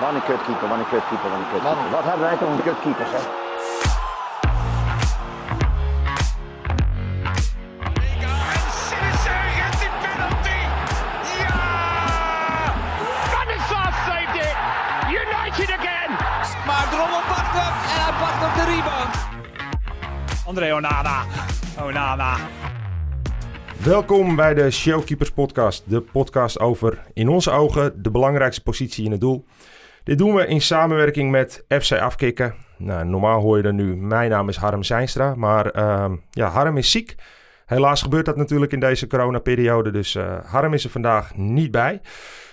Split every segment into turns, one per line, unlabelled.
Wat een kutkeeper, wat een kutkeeper, wat een kutkeeper. Wat hebben wij toch een kutkeeper, zeg.
En Sinister gets the penalty. Ja! Van de Sar saved it. United again.
Maar Drommel pakt hem en hij pakt op de rebound.
André Onana. Onana.
Welkom bij de Showkeepers Podcast, de podcast over, in onze ogen, de belangrijkste positie in het doel. Dit doen we in samenwerking met FC Afkikken. Nou, normaal hoor je er nu, mijn naam is Harm Zijnstra, maar ehm, ja, Harm is ziek. Helaas gebeurt dat natuurlijk in deze coronaperiode, dus eh, Harm is er vandaag niet bij.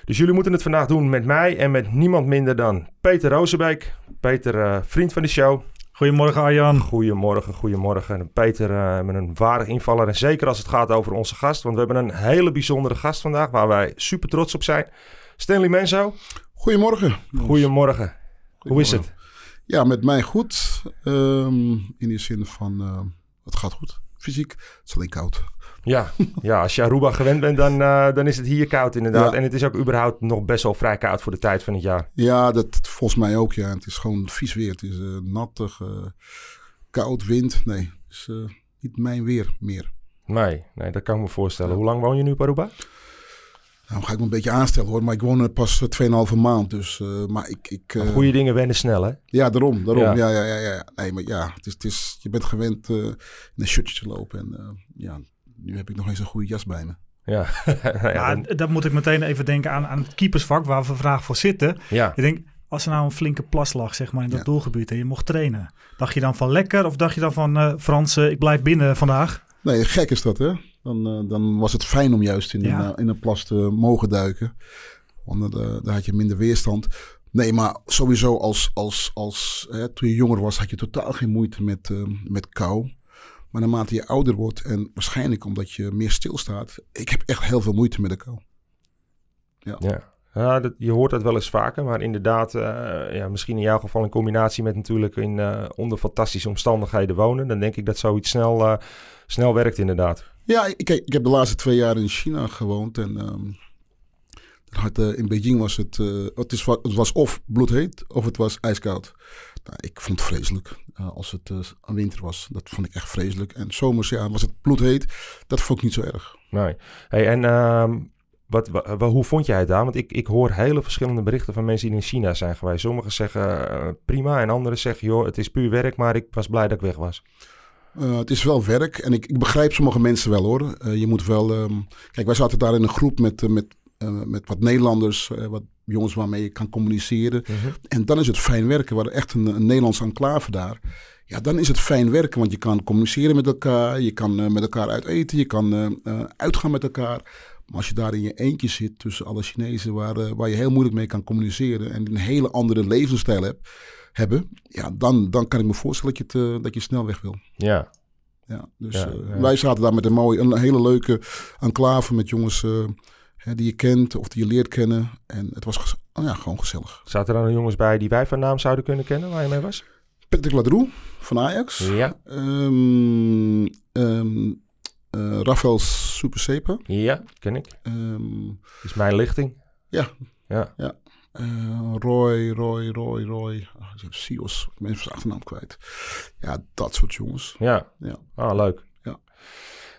Dus jullie moeten het vandaag doen met mij en met niemand minder dan Peter Rozenbeek. Peter, eh, vriend van de show.
Goedemorgen Arjan.
Goedemorgen, goedemorgen. En Peter uh, met een waardig invaller. En zeker als het gaat over onze gast. Want we hebben een hele bijzondere gast vandaag waar wij super trots op zijn. Stanley Menzo.
Goedemorgen.
Goedemorgen. Hoe is het?
Ja, met mij goed. Um, in die zin van, uh, het gaat goed. Fysiek, het is alleen koud.
Ja, ja als je Aruba gewend bent, dan, uh, dan is het hier koud inderdaad. Ja. En het is ook überhaupt nog best wel vrij koud voor de tijd van het jaar.
Ja, dat volgens mij ook. Ja. Het is gewoon vies weer. Het is uh, nattig, koud, wind. Nee, het is niet mijn weer meer.
Nee, nee, dat kan ik me voorstellen. Ja. Hoe lang woon je nu op Aruba?
Nou, ga ik me een beetje aanstellen hoor. Maar ik woon er pas 2,5 maand. Dus, uh, maar ik... ik
uh... Goede dingen wennen snel hè?
Ja, daarom. daarom. Ja. Ja, ja, ja, ja. Nee, maar ja, het is, het is, je bent gewend uh, in een shirtje te lopen. En ja, nu heb ik nog eens een goede jas bij me.
Ja,
ja, ja dan... dat moet ik meteen even denken aan, aan het keepersvak waar we vandaag voor zitten.
Ja.
Ik denk, als er nou een flinke plas lag zeg maar, in dat ja. doelgebied en je mocht trainen. Dacht je dan van lekker of dacht je dan van uh, Frans, uh, ik blijf binnen vandaag?
Nee, gek is dat hè. Dan, uh, dan was het fijn om juist in, ja. een, in een plas te mogen duiken. Want daar had je minder weerstand. Nee, maar sowieso als, als, als hè, toen je jonger was had je totaal geen moeite met, met kou. Maar naarmate je ouder wordt en waarschijnlijk omdat je meer stilstaat, ik heb echt heel veel moeite met de kou.
Ja. ja. ja dat, je hoort dat wel eens vaker, maar inderdaad, uh, ja, misschien in jouw geval in combinatie met natuurlijk in, uh, onder fantastische omstandigheden wonen, dan denk ik dat zoiets snel, uh, snel werkt inderdaad.
Ja, ik, ik heb de laatste twee jaar in China gewoond en um, had, in Beijing was het, het, is, het was of bloedheet of het was ijskoud. Nou, ik vond het vreselijk uh, als het aan winter was. Dat vond ik echt vreselijk. En zomers ja, was het bloedheet. Dat vond ik niet zo erg.
Nee. Hey, en uh, wat, hoe vond jij het daar? Want ik, ik hoor hele verschillende berichten van mensen die in China zijn geweest. Sommigen zeggen prima en anderen zeggen joh, het is puur werk, maar ik was blij dat ik weg was.
Uh, het is wel werk en ik, ik begrijp sommige mensen wel hoor. Uh, je moet wel. Um, kijk, wij zaten daar in een groep met, uh, met, met wat Nederlanders, wat jongens waarmee je kan communiceren.
Mhm.
-huh. En dan is het fijn werken. We hadden echt een, een Nederlands enclave daar. Ja, dan is het fijn werken, want je kan communiceren met elkaar. Je kan met elkaar uit eten. Je kan uitgaan met elkaar. Maar als je daar in je eentje zit tussen alle Chinezen waar, waar je heel moeilijk mee kan communiceren. En een hele andere levensstijl hebt, hebben. Ja, dan, dan kan ik me voorstellen dat je, het, dat je snel weg wil.
Ja.
Ja, dus ja, ja. wij zaten daar met een mooie, een hele leuke enclave met jongens hè, die je kent of die je leert kennen. En het was oh ja, gewoon gezellig.
Zaten er dan jongens bij die wij van naam zouden kunnen kennen waar je mee was?
Patrick Ladroe van Ajax.
Ja.
Um, um, uh, Rafael Supersepa.
Ja, ken ik.
Um,
is mijn lichting.
Ja.
Ja.
ja. Uh, Roy, Roy, Roy, Roy. Oh, ik heb Sios. Ik ben even zijn achternaam kwijt. Ja, dat soort jongens.
Ja.
ja.
Ah, leuk.
Ja.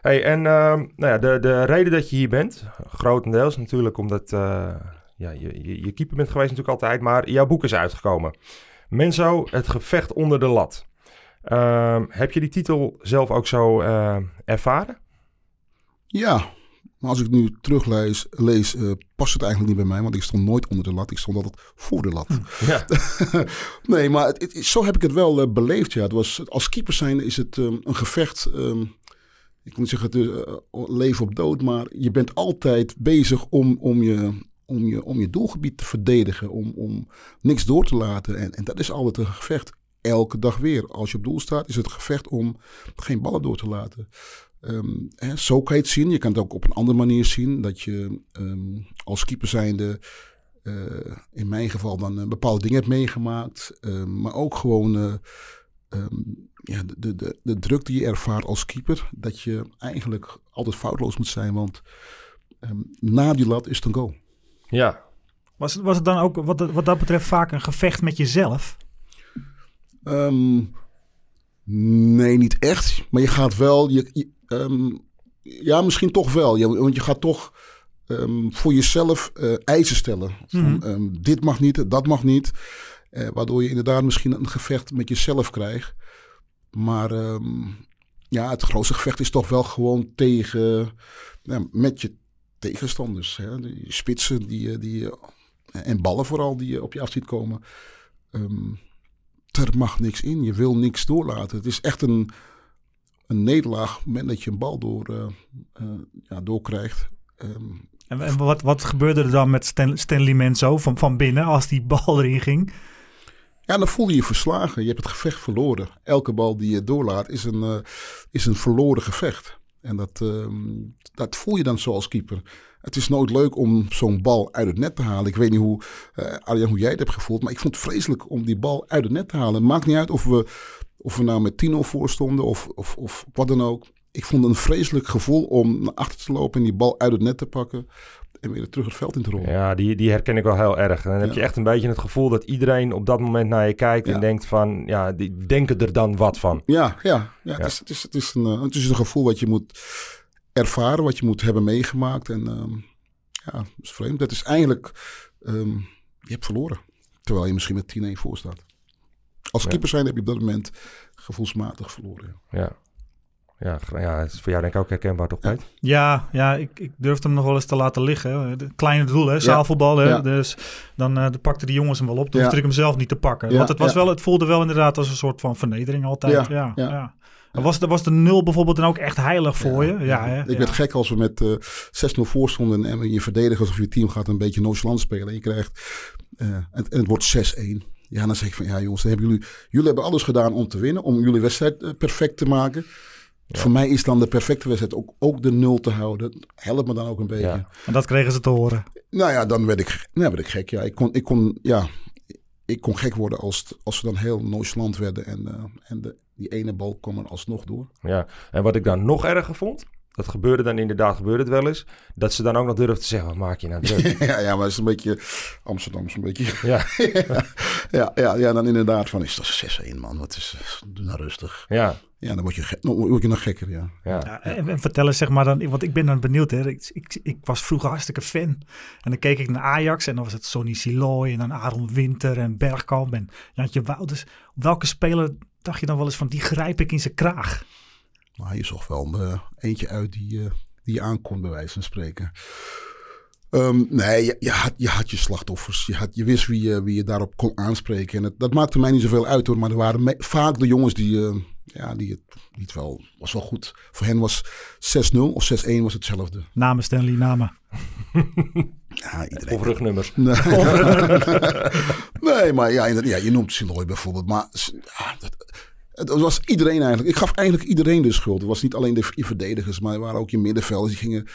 Hey, en nou ja, de, de reden dat je hier bent, grotendeels natuurlijk omdat uh, ja, je, je, je keeper bent geweest natuurlijk altijd, maar jouw boek is uitgekomen. Menzo, het gevecht onder de lat. Uh, heb je die titel zelf ook zo uh, ervaren?
Ja, maar als ik nu teruglees, lees, uh, past het eigenlijk niet bij mij. Want ik stond nooit onder de lat, ik stond altijd voor de lat.
Ja.
nee, maar het, het, zo heb ik het wel uh, beleefd. Ja. Het was, als keeper zijn is het um, een gevecht... Um, ik moet zeggen, het, uh, leven op dood. Maar je bent altijd bezig om, om je om je, om je doelgebied te verdedigen, om, om niks door te laten. En, en dat is altijd een gevecht. Elke dag weer. Als je op doel staat, is het gevecht om geen ballen door te laten. Um, hè, zo kan je het zien. Je kan het ook op een andere manier zien. Dat je um, als keeper zijnde, uh, in mijn geval dan uh, bepaalde dingen hebt meegemaakt. Uh, maar ook gewoon um, ja, de, de, de druk die je ervaart als keeper. Dat je eigenlijk altijd foutloos moet zijn. Want na die lat is het een goal.
Ja,
Was het, was het dan ook wat, dat- wat dat betreft vaak een gevecht met jezelf?
Ehm, nee, niet echt. Maar je gaat wel. Je, je, ehm, ja, misschien toch wel. Je, want je gaat toch ehm, voor jezelf eh, eisen stellen. Van,
Mhm.
ehm, dit mag niet, dat mag niet. Eh, waardoor je inderdaad misschien een gevecht met jezelf krijgt. Maar ja, het grootste gevecht is toch wel gewoon tegen. ja, met je tegenstanders. Hè? Die spitsen die, je- die, en ballen vooral die je op je af ziet komen. Er mag niks in. Je wil niks doorlaten. Het is echt een, een nederlaag op het moment dat je een bal door, eh, ja, doorkrijgt. Ehm,
En, wat, wat gebeurde er dan met Stan, Stanley Menzo van, van binnen als die bal erin ging?
ja, dan voel je je verslagen. Je hebt het gevecht verloren. Elke bal die je doorlaat is een, eh, is een verloren gevecht. En dat, ehm, dat voel je dan zo als keeper. Het is nooit leuk om zo'n bal uit het net te halen. Ik weet niet hoe, Arjan, hoe jij het hebt gevoeld. Maar ik vond het vreselijk om die bal uit het net te halen. Maakt niet uit of we, of we nou met 10-0 voor stonden of, of, of wat dan ook. Ik vond het een vreselijk gevoel om naar achter te lopen en die bal uit het net te pakken. En weer terug het veld in te rollen.
Ja, die, die herken ik wel heel erg. En dan heb je echt een beetje het gevoel dat iedereen op dat moment naar je kijkt en denkt van, ja, die denken er dan wat van.
Ja, ja, ja, Het, is, het, is, het, is een, eh, het is een gevoel wat je moet ervaren, wat je moet hebben meegemaakt. En ehm, ja, dat is vreemd. Dat is eigenlijk, ehm, je hebt verloren. Terwijl je misschien met 10-1 voor staat. Als
Ja.
keeper zijn heb je op dat moment gevoelsmatig verloren.
Ja. Ja, ja, het is voor jou denk ik ook herkenbaar toch, Peet?
Ja, ja ik, ik durfde hem nog wel eens te laten liggen. De kleine doel, hè, zaalvoetbal. Hè,
Ja.
Dus dan, eh, dan pakten de jongens hem wel op. Toen
Ja.
hoefde ik hem zelf niet te pakken.
Ja,
Want het, was
ja.
wel, het voelde wel inderdaad als een soort van vernedering altijd. Ja,
Ja,
ja,
ja.
En Was, de, was de nul bijvoorbeeld dan ook echt heilig voor
Ja,
je? Ja, hè?
Ik
ja.
werd gek als we met eh 6-0 voor stonden en je verdedigt alsof je team gaat een beetje nonchalant spelen. En je krijgt, eh, en, en het wordt 6-1. Ja, dan zeg ik van ja jongens, hebben jullie, jullie hebben alles gedaan om te winnen, om jullie wedstrijd eh, perfect te maken. Voor mij is dan de perfecte wedstrijd ook, ook de nul te houden. Helpt me dan ook een beetje.
Ja.
En dat kregen ze te horen.
Nou ja, dan werd ik, nou werd ik gek. Ja, ik kon, ik kon, ja, ik kon gek worden als, als we dan heel nonchalant werden en, eh, en de, die ene bal kwam er alsnog door.
Ja. En wat ik dan nog erger vond, dat gebeurde dan inderdaad, gebeurde het wel eens, dat ze dan ook nog durfden te zeggen, wat maak je nou druk?
ja, ja, maar het is een beetje Amsterdam, is een beetje.
ja,
ja, ja, ja, dan inderdaad van is dat 6-1 man, wat is, doe nou rustig.
ja,
Ja, dan word je, dan word je nog gekker, ja.
ja.
Ja, en, en vertel eens, zeg maar dan, want ik ben dan benieuwd. Hè. Ik, ik, ik was vroeger hartstikke fan. En dan keek ik naar Ajax en dan was het Sonny Siloy en dan Aaron Winter en Bergkamp en Jantje Wouters. Welke speler dacht je dan wel eens van die grijp ik in zijn kraag?
Maar je zocht wel eh, eentje uit die, eh, die je aankomt, bij wijze van spreken. Ehm, nee, je, je, had, je had je slachtoffers. Je, had, je wist wie je, wie je daarop kon aanspreken. En het, dat maakte mij niet zoveel uit hoor. Maar er waren me- vaak de jongens die, eh, ja, die het niet wel, was wel goed. Voor hen was 6-0 of 6-1 was hetzelfde.
Namen Stanley, namen.
Ja, iedereen.
Of rugnummers.
Nee. nee, maar ja, ja, je noemt Siloy bijvoorbeeld. Maar ja, dat, het was iedereen eigenlijk. Ik gaf eigenlijk iedereen de schuld. Het was niet alleen de je verdedigers, maar er waren ook je middenvelders. Die gingen,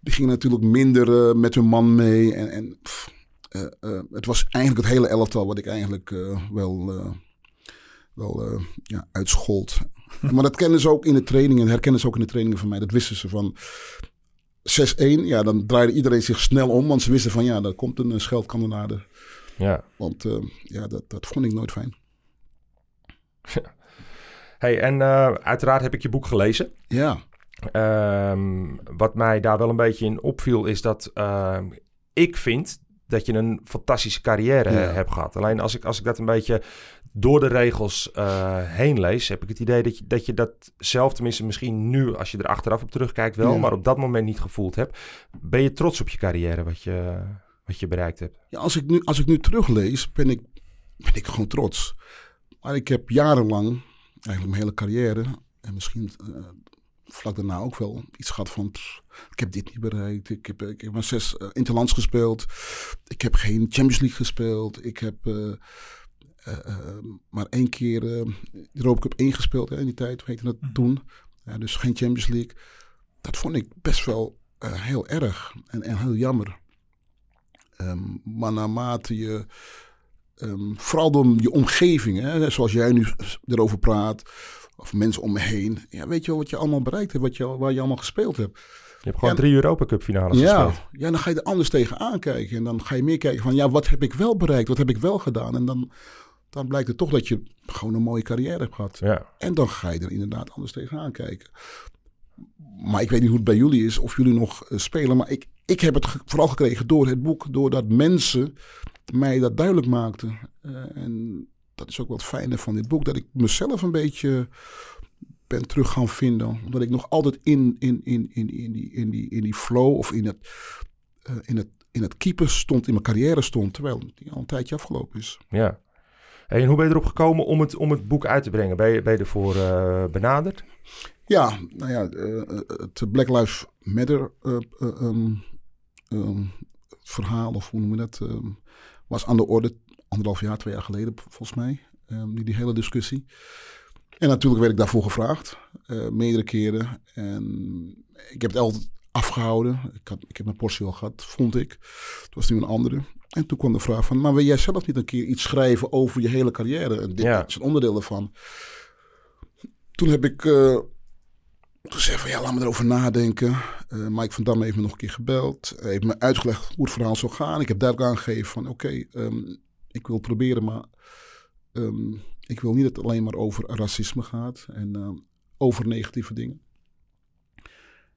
die gingen natuurlijk minder eh, met hun man mee. En, en pff, eh, eh, het was eigenlijk het hele elftal wat ik eigenlijk wel, wel ja, uitschold. maar dat kennen ze ook in de trainingen. Herkennen ze ook in de trainingen van mij. Dat wisten ze van... 6-1, ja, dan draaide iedereen zich snel om. Want ze wisten van ja, daar komt een scheldkanonade.
Ja.
Want ja, dat, dat vond ik nooit fijn.
Hey, en eh, uiteraard heb ik je boek gelezen.
Ja,
Ehm, wat mij daar wel een beetje in opviel is dat ehm, ik vind dat je een fantastische carrière
Ja.
hebt gehad. Alleen als ik, als ik dat een beetje door de regels eh, heen lees, heb ik het idee dat je, dat je dat zelf, tenminste misschien nu als je er achteraf op terugkijkt wel,
Ja.
maar op dat moment niet gevoeld hebt. Ben je trots op je carrière, wat je, wat je bereikt hebt?
ja als, ik nu, als ik nu teruglees, ben ik, ben ik gewoon trots. Maar ik heb jarenlang, eigenlijk mijn hele carrière, en misschien eh, vlak daarna ook wel, iets gehad van, pff, ik heb dit niet bereikt. Ik heb, ik heb maar zes eh, interlands gespeeld. Ik heb geen Champions League gespeeld. Ik heb eh, maar één keer de Europa Cup 1 gespeeld hè, in die tijd, weet je dat toen. Ja, dus geen Champions League. Dat vond ik best wel heel erg en, en heel jammer. Ehm, maar naarmate je, ehm, vooral door je omgeving, hè, zoals jij nu erover praat, of mensen om me heen, ja, weet je wel wat je allemaal bereikt hebt, wat je, waar je allemaal gespeeld hebt.
hebt gewoon drie Europa Cup finales
Ja,
gespeeld.
ja, dan ga je er anders tegenaan kijken. En dan ga je meer kijken van, ja, wat heb ik wel bereikt? Wat heb ik wel gedaan? En dan, dan blijkt het toch dat je gewoon een mooie carrière hebt gehad.
Ja.
En dan ga je er inderdaad anders tegenaan kijken. Maar ik weet niet hoe het bij jullie is, of jullie nog eh, spelen. Maar ik, ik heb het vooral gekregen door het boek, doordat mensen mij dat duidelijk maakten. Eh, en dat is ook wat fijne van dit boek, dat ik mezelf een beetje ben terug gaan vinden. Omdat ik nog altijd in, in, in, in, in, die, in, die, in die flow of in het, eh, in, het, in het keeper stond, in mijn carrière stond. Terwijl die al een tijdje afgelopen is.
ja. En hoe ben je erop gekomen om het, om het boek uit te brengen? Ben je, ben je ervoor eh, benaderd?
Ja, nou ja, het Black Lives Matter eh, eh, ehm, ehm, verhaal, of hoe noem je dat, ehm, was aan de orde anderhalf jaar, twee jaar geleden volgens mij, ehm, die, hele discussie. En natuurlijk werd ik daarvoor gevraagd, eh, meerdere keren. En ik heb het altijd afgehouden. Ik, had, ik heb mijn portie al gehad, vond ik. Het was nu een andere. En toen kwam de vraag van, maar wil jij zelf niet een keer iets schrijven over je hele carrière? En dit
Ja.
is een onderdeel daarvan. Toen heb ik eh, gezegd van ja, laat me erover nadenken. Eh, Mike van Dam heeft me nog een keer gebeld. Hij heeft me uitgelegd hoe het verhaal zou gaan. Ik heb duidelijk aangegeven van oké, ehm, ik wil proberen, maar ehm, ik wil niet dat het alleen maar over racisme gaat en ehm, over negatieve dingen.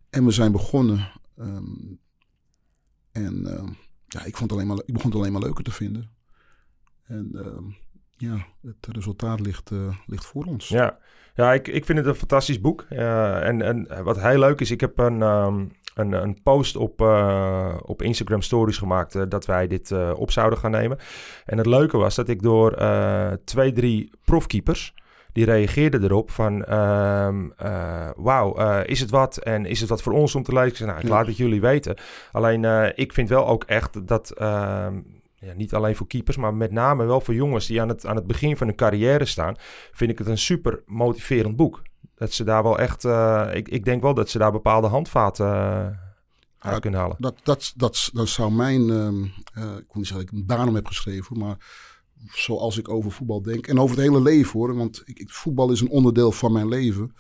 En we zijn begonnen. en ja, ik, vond alleen maar, ik begon het alleen maar leuker te vinden. En ja, het resultaat ligt, eh, ligt voor ons.
Ja, ja ik, ik vind het een fantastisch boek. En, en wat heel leuk is, ik heb een, ehm, een, een post op, eh, op Instagram Stories gemaakt eh, dat wij dit op zouden gaan nemen. En het leuke was dat ik door twee, drie profkeepers, die reageerden erop van, ehm, eh, wauw, is het wat? En is het wat voor ons om te lezen? Ik zei, nou, ik
Ja.
laat het jullie weten. Alleen, ik vind wel ook echt dat... ehm, ja, niet alleen voor keepers, maar met name wel voor jongens die aan het, aan het begin van hun carrière staan, vind ik het een super motiverend boek. Dat ze daar wel echt, eh, ik, ik denk wel dat ze daar bepaalde handvaten eh, uit kunnen halen.
Dat, dat, dat, dat zou mijn, ehm, eh, ik wil niet zeggen dat ik hem daarom heb geschreven, maar zoals ik over voetbal denk. En over het hele leven hoor, want ik, ik- voetbal is een onderdeel van mijn leven.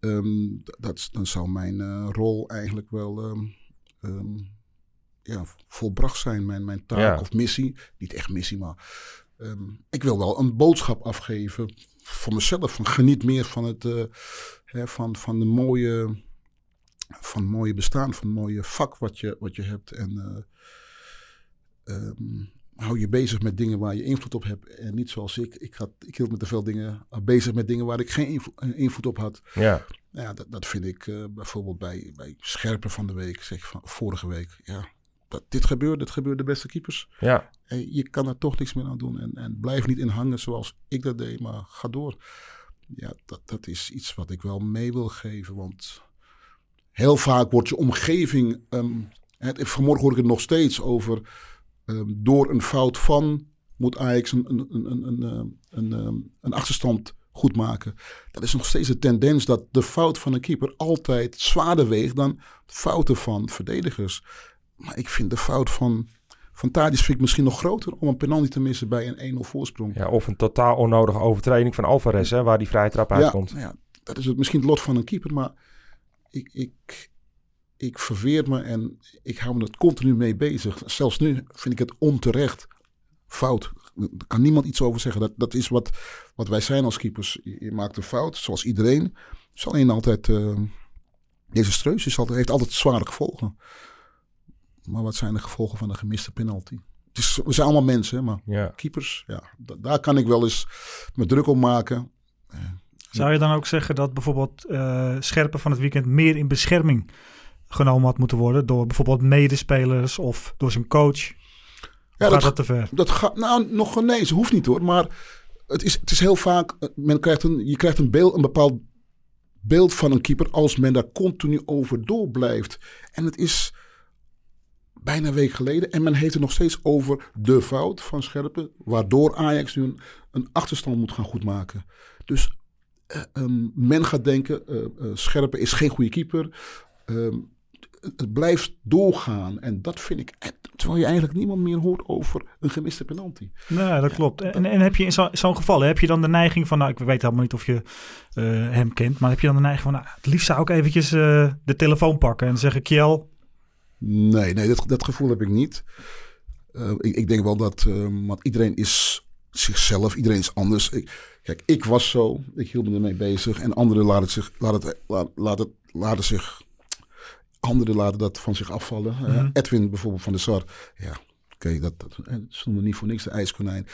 Ehm, dat, dan zou mijn rol eigenlijk wel ehm, ja, volbracht zijn, mijn, mijn taak
Ja.
of missie. Niet echt missie, maar ehm, ik wil wel een boodschap afgeven voor mezelf. Van geniet meer van het, eh, hè, van, van de mooie van het mooie bestaan, van het mooie vak wat je, wat je hebt. En eh, ehm, hou je bezig met dingen waar je invloed op hebt. En niet zoals ik. Ik, had, ik hield me te veel dingen eh, bezig met dingen waar ik geen invlo- eh, invloed op had.
Ja,
Nou ja, dat, dat vind ik bijvoorbeeld bij, bij Scherpen van de week, zeg van vorige week. Ja, dat, dit gebeurt, dit gebeurt de beste keepers.
ja,
En je kan er toch niks meer aan doen. En, en blijf niet in hangen zoals ik dat deed, maar ga door. Ja, dat, dat is iets wat ik wel mee wil geven. Want heel vaak wordt je omgeving. het, vanmorgen hoor ik het nog steeds over. ehm, door een fout van moet Ajax een, een, een, een, een, een, ehm, een achterstand goed maken. Dat is nog steeds de tendens dat de fout van een keeper altijd zwaarder weegt dan fouten van verdedigers. Maar ik vind de fout van, van Tadic vind ik misschien nog groter om een penalty te missen bij een 1-0 voorsprong.
ja, of een totaal onnodige overtreding van Alvarez, hè, waar die vrije trap uitkomt.
nou ja, dat is het, misschien het lot van een keeper, maar ik, ik, ik verweer me en ik hou me er continu mee bezig. Zelfs nu vind ik het onterecht fout. Daar kan niemand iets over zeggen. Dat, dat is wat, wat wij zijn als keepers. Je, je maakt een fout, zoals iedereen. Het is alleen altijd... eh, deze streus is altijd, heeft altijd zware gevolgen. Maar wat zijn de gevolgen van een gemiste penalty? Het is, we zijn allemaal mensen, hè, maar
Ja.
keepers, ja, da- daar kan ik wel eens me druk om maken.
Zou je dan ook zeggen dat bijvoorbeeld eh, Scherpen van het weekend meer in bescherming genomen had moeten worden door bijvoorbeeld medespelers of door zijn coach?
Ja,
Gaat
dat,
dat te ver?
dat gaat, nou, nog nee, ze hoeft niet hoor. Maar het is, het is heel vaak, eh, men krijgt een, je krijgt een, beeld, een bepaald beeld van een keeper als men daar continu over door blijft. En het is bijna een week geleden en men heeft het nog steeds over de fout van Scherpen, waardoor Ajax nu een, een achterstand moet gaan goedmaken. Dus eh, ehm, men gaat denken, eh, Scherpen is geen goede keeper. Ehm, het, blijft doorgaan en dat vind ik, Terwijl je eigenlijk niemand meer hoort over een gemiste penalty.
Nee, dat klopt. En, en heb je in zo- zo'n geval, heb je dan de neiging van, nou, ik weet helemaal niet of je hem kent, maar heb je dan de neiging van, nou, het liefst zou ik eventjes de telefoon pakken en zeggen, Kjell,
Nee, nee dat, dat gevoel heb ik niet. Eh, ik, ik denk wel dat, eh, want iedereen is zichzelf, iedereen is anders. Ik, kijk, ik was zo, ik hield me ermee bezig en anderen laten zich, laten, het- het, laten zich, anderen laten dat van zich afvallen.
Mhm.
Edwin bijvoorbeeld van de SAR, ja, oké, dat, dat eh, ze noemen niet voor niks de ijskonijn,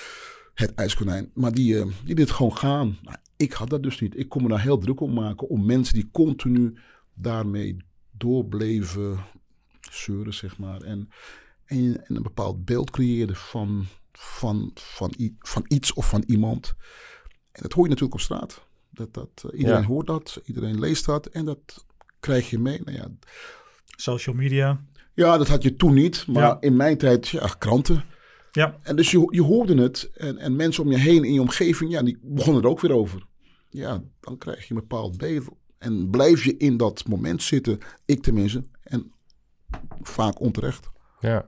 het ijskonijn. Maar die, eh, die liet gewoon gaan. Nou, ik had dat dus niet. Ik kon me daar heel druk om maken om mensen die continu daarmee doorbleven zeuren, zeg maar. En, en, en een bepaald beeld creëerde van, van, van, van iets of van iemand. En dat hoor je natuurlijk op straat. Dat, dat, eh, iedereen
Ja.
hoort dat, iedereen leest dat en dat krijg je mee. Nou ja,
social media.
ja, dat had je toen niet, maar
Ja.
in mijn tijd, ja, kranten.
Ja,
En dus je, je hoorde het en, en mensen om je heen in je omgeving, ja, die begonnen er ook weer over. Ja, dan krijg je een bepaald beeld. En blijf je in dat moment zitten, ik tenminste, en vaak onterecht.
Ja.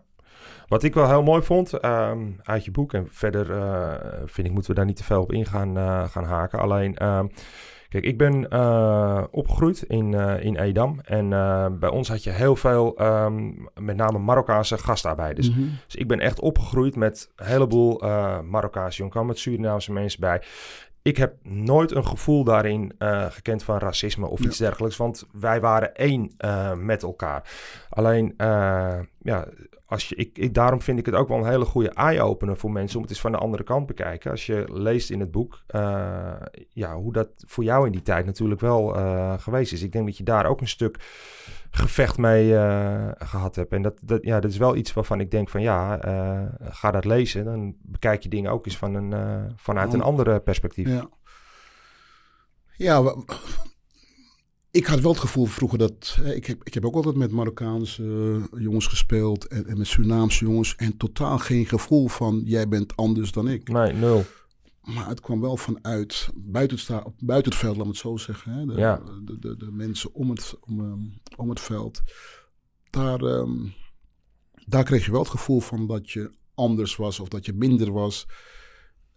Wat ik wel heel mooi vond ehm, uit je boek, en verder eh, vind ik moeten we daar niet te veel op in gaan, eh, gaan haken. Alleen, ehm, kijk, ik ben eh, opgegroeid in, in Edam. En bij ons had je heel veel, ehm, met name Marokkaanse gastarbeiders.
Mhm.
Dus ik ben echt opgegroeid met een heleboel Marokkaanse jongen, kwam met Surinaamse mensen bij. Ik heb nooit een gevoel daarin eh, gekend van racisme of iets dergelijks, want wij waren één eh, met elkaar. Alleen, eh, ja, als je, ik, ik, daarom vind ik het ook wel een hele goede eye-opener voor mensen om het eens van de andere kant te bekijken. Als je leest in het boek ja, hoe dat voor jou in die tijd natuurlijk wel geweest is. Ik denk dat je daar ook een stuk gevecht mee eh, gehad hebt. En dat, dat, ja, dat is wel iets waarvan ik denk van ja, eh, ga dat lezen. Dan bekijk je dingen ook eens van een, eh, vanuit een andere perspectief.
Ja. Ja, ik had wel het gevoel vroeger dat... Ik heb, ik heb ook altijd met Marokkaanse jongens gespeeld en, en met Surinaamse jongens. En totaal geen gevoel van jij bent anders dan ik.
Nee, nul.
Maar het kwam wel vanuit buiten, het buiten het veld, laat me het zo zeggen. Hè? De,
Ja.
de, de, de mensen om het, om, ehm, om het veld. Daar, ehm, daar kreeg je wel het gevoel van dat je anders was of dat je minder was.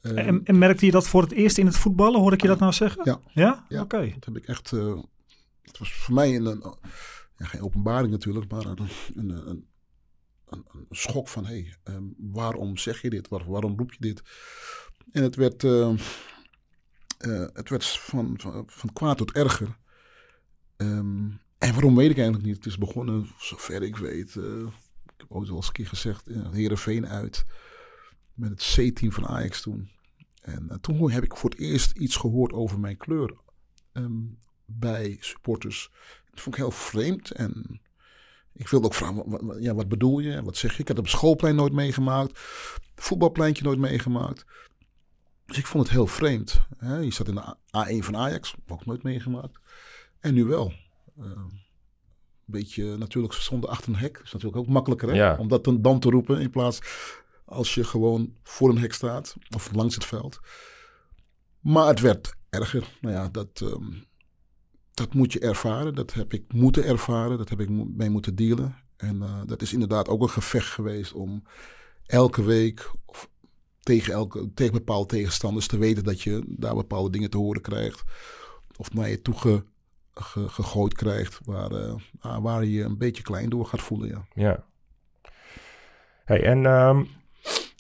Ehm,
en, en merkte je dat voor het eerst in het voetballen? Hoor ik je dat nou zeggen?
Ja.
Ja?
Ja.
Oké.
Dat heb ik echt. eh, het was voor mij een, een- ja, geen openbaring natuurlijk, maar een, een, een, een, een schok van: hé, hey, ehm, waarom zeg je dit? Waar, waarom roep je dit? En het werd, eh, eh, het werd van, van, van kwaad tot erger. Ehm, en waarom weet ik eigenlijk niet. Het is begonnen, zover ik weet. eh, ik heb ooit wel eens een keer gezegd: uh, Herenveen uit. Met het C-team van Ajax toen. En toen heb ik voor het eerst iets gehoord over mijn kleur ehm, bij supporters. Dat vond ik heel vreemd. En ik wilde ook vragen, wat- ja, wat bedoel je? Wat zeg je? Ik had het op schoolplein nooit meegemaakt. Voetbalpleintje nooit meegemaakt. Dus ik vond het heel vreemd. Hè? Je zat in de A- A1 van Ajax, ook nooit meegemaakt. En nu wel. Eh, Een beetje natuurlijk zonder achter een hek. is natuurlijk ook makkelijker hè?
Ja.
om dat dan, te roepen. In plaats als je gewoon voor een hek staat. Of langs het veld. Maar het werd erger. Nou ja, dat, ehm, dat moet je ervaren. Dat heb ik moeten ervaren. Dat heb ik mee moeten dealen. En eh, dat is inderdaad ook een gevecht geweest om elke week of tegen, elke, tegen bepaalde tegenstanders te weten dat je daar bepaalde dingen te horen krijgt. Of naar je toe ge- ge- gegooid krijgt waar, ah, waar je je een beetje klein door gaat voelen. Ja.
Ja. Hey, en ehm,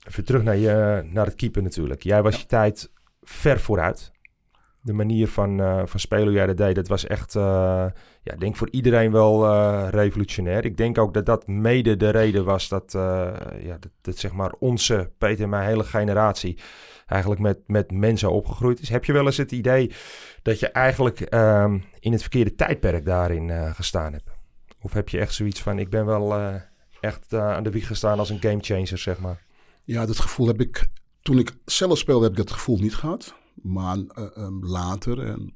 even terug naar, je, naar het keeper natuurlijk. Jij was je tijd ver vooruit. De manier van, eh, van spelen jij dat deed, dat was echt, eh, ja, denk voor iedereen wel eh, revolutionair. Ik denk ook dat dat mede de reden was dat, ja, dat, dat zeg maar onze, Peter en mijn hele generatie, eigenlijk met, met mensen opgegroeid is. Heb je wel eens het idee dat je eigenlijk ehm, in het verkeerde tijdperk daarin gestaan hebt? Of heb je echt zoiets van, ik ben wel echt aan de wieg gestaan als een gamechanger, zeg maar?
Ja, dat gevoel heb ik. Toen ik zelf speelde, heb ik dat gevoel niet gehad. Maar eh, ehm, later, en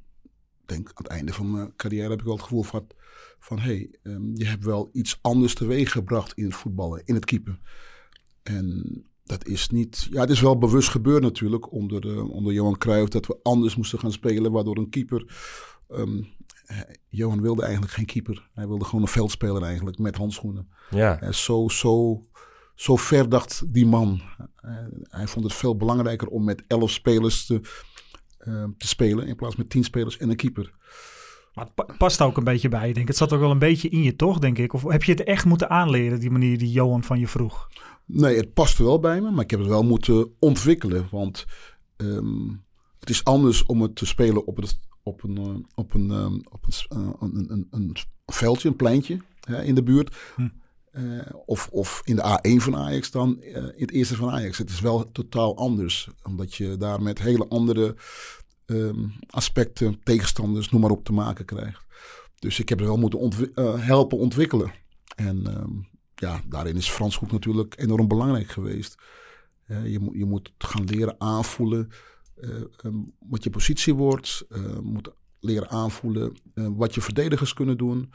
ik denk aan het einde van mijn carrière, heb ik wel het gevoel van: van hé, hey, ehm, je hebt wel iets anders teweeg gebracht in het voetballen, in het keeper. En dat is niet. Ja, het is wel bewust gebeurd natuurlijk onder, de, onder Johan Cruijff dat we anders moesten gaan spelen, waardoor een keeper. ehm, eh, Johan wilde eigenlijk geen keeper. Hij wilde gewoon een veldspeler eigenlijk met handschoenen.
Ja,
En zo, zo, zo ver dacht die man. Eh, hij vond het veel belangrijker om met elf spelers te, eh, te spelen in plaats van met tien spelers en een keeper.
Maar het pa- past ook een beetje bij. Ik denk, het zat ook wel een beetje in je, toch, denk ik? Of heb je het echt moeten aanleren, die manier die Johan van je vroeg?
Nee, het paste wel bij me, maar ik heb het wel moeten ontwikkelen. Want ehm, het is anders om het te spelen op, het, op een, eh, op een, ehm, op een, s- eh, een, een, een veldje, een pleintje hè, in de buurt.
Hm.
Eh, of, of in de A1 van Ajax dan eh, in het eerste van Ajax. Het is wel totaal anders. Omdat je daar met hele andere ehm, aspecten, tegenstanders, noem maar op, te maken krijgt. Dus ik heb het wel moeten eh, helpen ontwikkelen. En ehm, ja, daarin is Frans Hoek natuurlijk enorm belangrijk geweest. Je, moet, je moet gaan leren aanvoelen eh, ehm, wat je positie wordt. moet leren aanvoelen wat je verdedigers kunnen doen.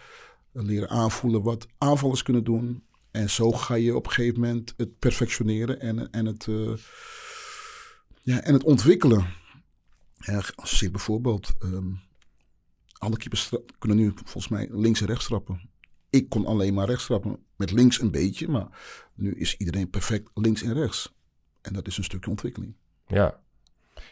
Leren aanvoelen wat aanvallers kunnen doen. En zo ga je op een gegeven moment het perfectioneren en, en, het, eh, ja, en het ontwikkelen. Ja, als bijvoorbeeld, ehm, alle keepers kunnen nu volgens mij links en rechts trappen. Ik kon alleen maar rechts trappen. Met links een beetje, maar nu is iedereen perfect links en rechts. En dat is een stukje ontwikkeling.
Ja.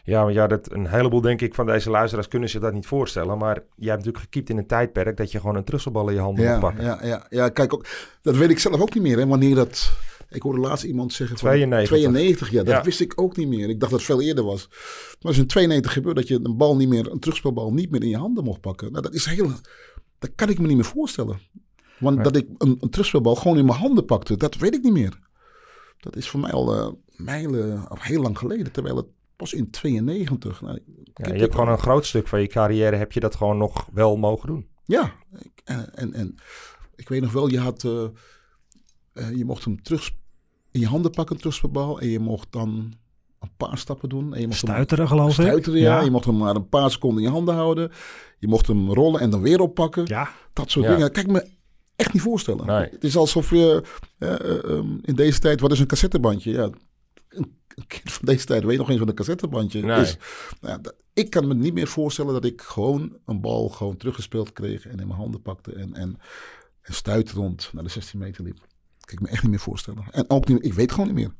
Ja, maar ja, dat, een heleboel denk ik van deze luisteraars kunnen zich dat niet voorstellen. Maar jij hebt natuurlijk gekiept in een tijdperk dat je gewoon een terugspelbal in je handen
Ja,
moet pakken.
ja, ja, ja, kijk, ook, dat weet ik zelf ook niet meer. Hè, wanneer dat. Ik hoorde laatst iemand zeggen. Van
92.
92, ja, dat
Ja.
wist ik ook niet meer. Ik dacht dat het veel eerder was. Maar als in 92 gebeurt dat je een bal niet meer, een terugspelbal niet meer in je handen mocht pakken. Nou, dat is heel. Dat kan ik me niet meer voorstellen. Want
Nee.
dat ik een, een terugspelbal gewoon in mijn handen pakte, dat weet ik niet meer. Dat is voor mij al eh, mijlen, al heel lang geleden. Terwijl het pas in 92. Nou,
Ja, je hebt gewoon een groot stuk van je carrière heb je dat gewoon nog wel mogen doen.
Ja, ik- en, en, en ik weet nog wel, je had, eh, eh, je mocht hem terug in je handen pakken, terugspelbal, en je mocht dan een paar stappen doen. En je mocht hem
Stuiteren, geloof ik.
stuiteren, ja. Je mocht hem maar een paar seconden in je handen houden. Je mocht hem rollen en dan weer oppakken.
Ja,
Dat soort
Ja.
dingen. Kijk me echt niet voorstellen.
Nee.
Het is alsof je eh, eh, ehm, in deze tijd, wat is een cassettebandje? Ja, een een kind van deze tijd weet nog eens wat een cassettebandje
Nee.
is. Nou, ik kan me niet meer voorstellen dat ik gewoon een bal gewoon teruggespeeld kreeg en in mijn handen pakte en, en, en stuiterend naar de 16 meter liep. Dat kan ik me echt niet meer voorstellen. En ook niet, ik weet gewoon niet meer.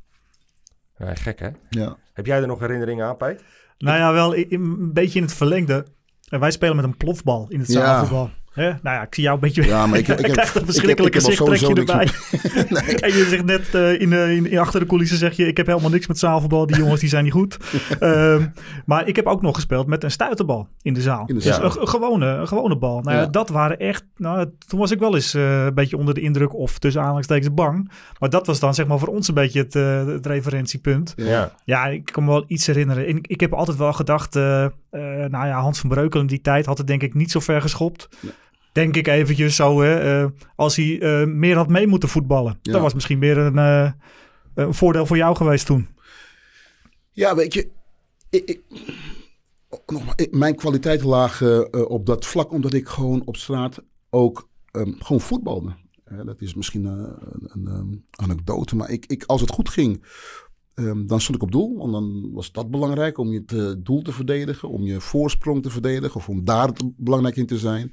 Gek hè?
Ja.
Heb jij er nog herinneringen aan, Peit?
nou ja, wel een beetje in het verlengde. En wij spelen met een plofbal in het
Ja.
Hè? Nou ja, ik zie jou een beetje...
Ja, maar ik- ik heb-
een verschrikkelijke zichttrekje erbij. En je zegt net eh, in, eh, in, in achter de coulissen zeg je... ik heb helemaal niks met zaalvoetbal. Die jongens die zijn niet goed. Ehm, maar ik heb ook nog gespeeld met een stuiterbal in de zaal.
In de
Dus een, een gewone, een gewone bal. Nou, ja. Dat waren echt... Nou, toen was ik wel eens eh, een beetje onder de indruk... of tussen aanhalingstekens bang. Maar dat was dan zeg maar voor ons een beetje het, het referentiepunt.
Ja.
Ja, ik kan me wel iets herinneren. En ik, ik heb altijd wel gedacht, nou ja, Hans van Breukelen in die tijd had het denk ik niet zo ver geschopt. Denk ik eventjes zo, hè, eh, als hij eh, meer had mee moeten voetballen.
Ja.
Dat was misschien meer een, eh, een voordeel voor jou geweest toen.
Ja, weet je, ik, ik, ik- mijn kwaliteiten lagen op dat vlak omdat ik gewoon op straat ook ehm, gewoon voetbalde. Dat is misschien een, een, ehm, anekdote, maar ik, ik, als het goed ging, ehm, dan stond ik op doel. Want dan was dat belangrijk om je het eh, doel te verdedigen, om je voorsprong te verdedigen of om daar te- belangrijk in te zijn.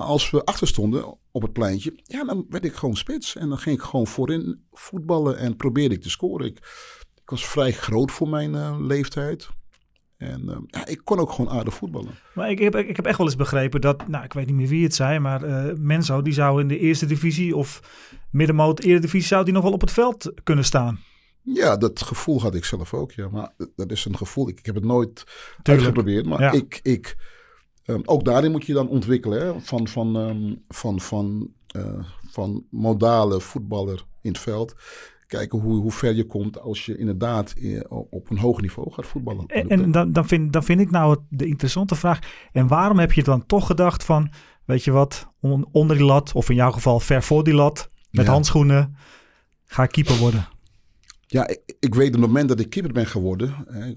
Maar als we achter stonden op het pleintje, ja, dan werd ik gewoon spits. En dan ging ik gewoon voorin voetballen en probeerde ik te scoren. Ik, ik was vrij groot voor mijn eh, leeftijd. En eh, ja, ik kon ook gewoon aardig voetballen.
Maar ik heb, ik heb echt wel eens begrepen dat, nou ik weet niet meer wie het zei, maar eh Menzo die zou in de eerste divisie of middenmoot eredivisie zou die nog wel op het veld kunnen staan.
Ja, dat gevoel had ik zelf ook. Ja. Maar dat is een gevoel. Ik, ik heb het nooit
Tuurlijk.
uitgeprobeerd. Maar
Ja.
ik, ik, ehm, ook daarin moet je dan ontwikkelen. Hè? Van, van, ehm, van, van, eh, van modale voetballer in het veld. Kijken hoe, hoe ver je komt als je inderdaad eh, op een hoog niveau gaat voetballen.
En, en dan, dan, vind, dan vind ik nou het, de interessante vraag. En waarom heb je dan toch gedacht van, weet je wat, on- onder die lat, of in jouw geval ver voor die lat, met
Ja.
handschoenen, ga ik keeper worden?
Ja, ik, ik weet het moment dat ik keeper ben geworden. Hè,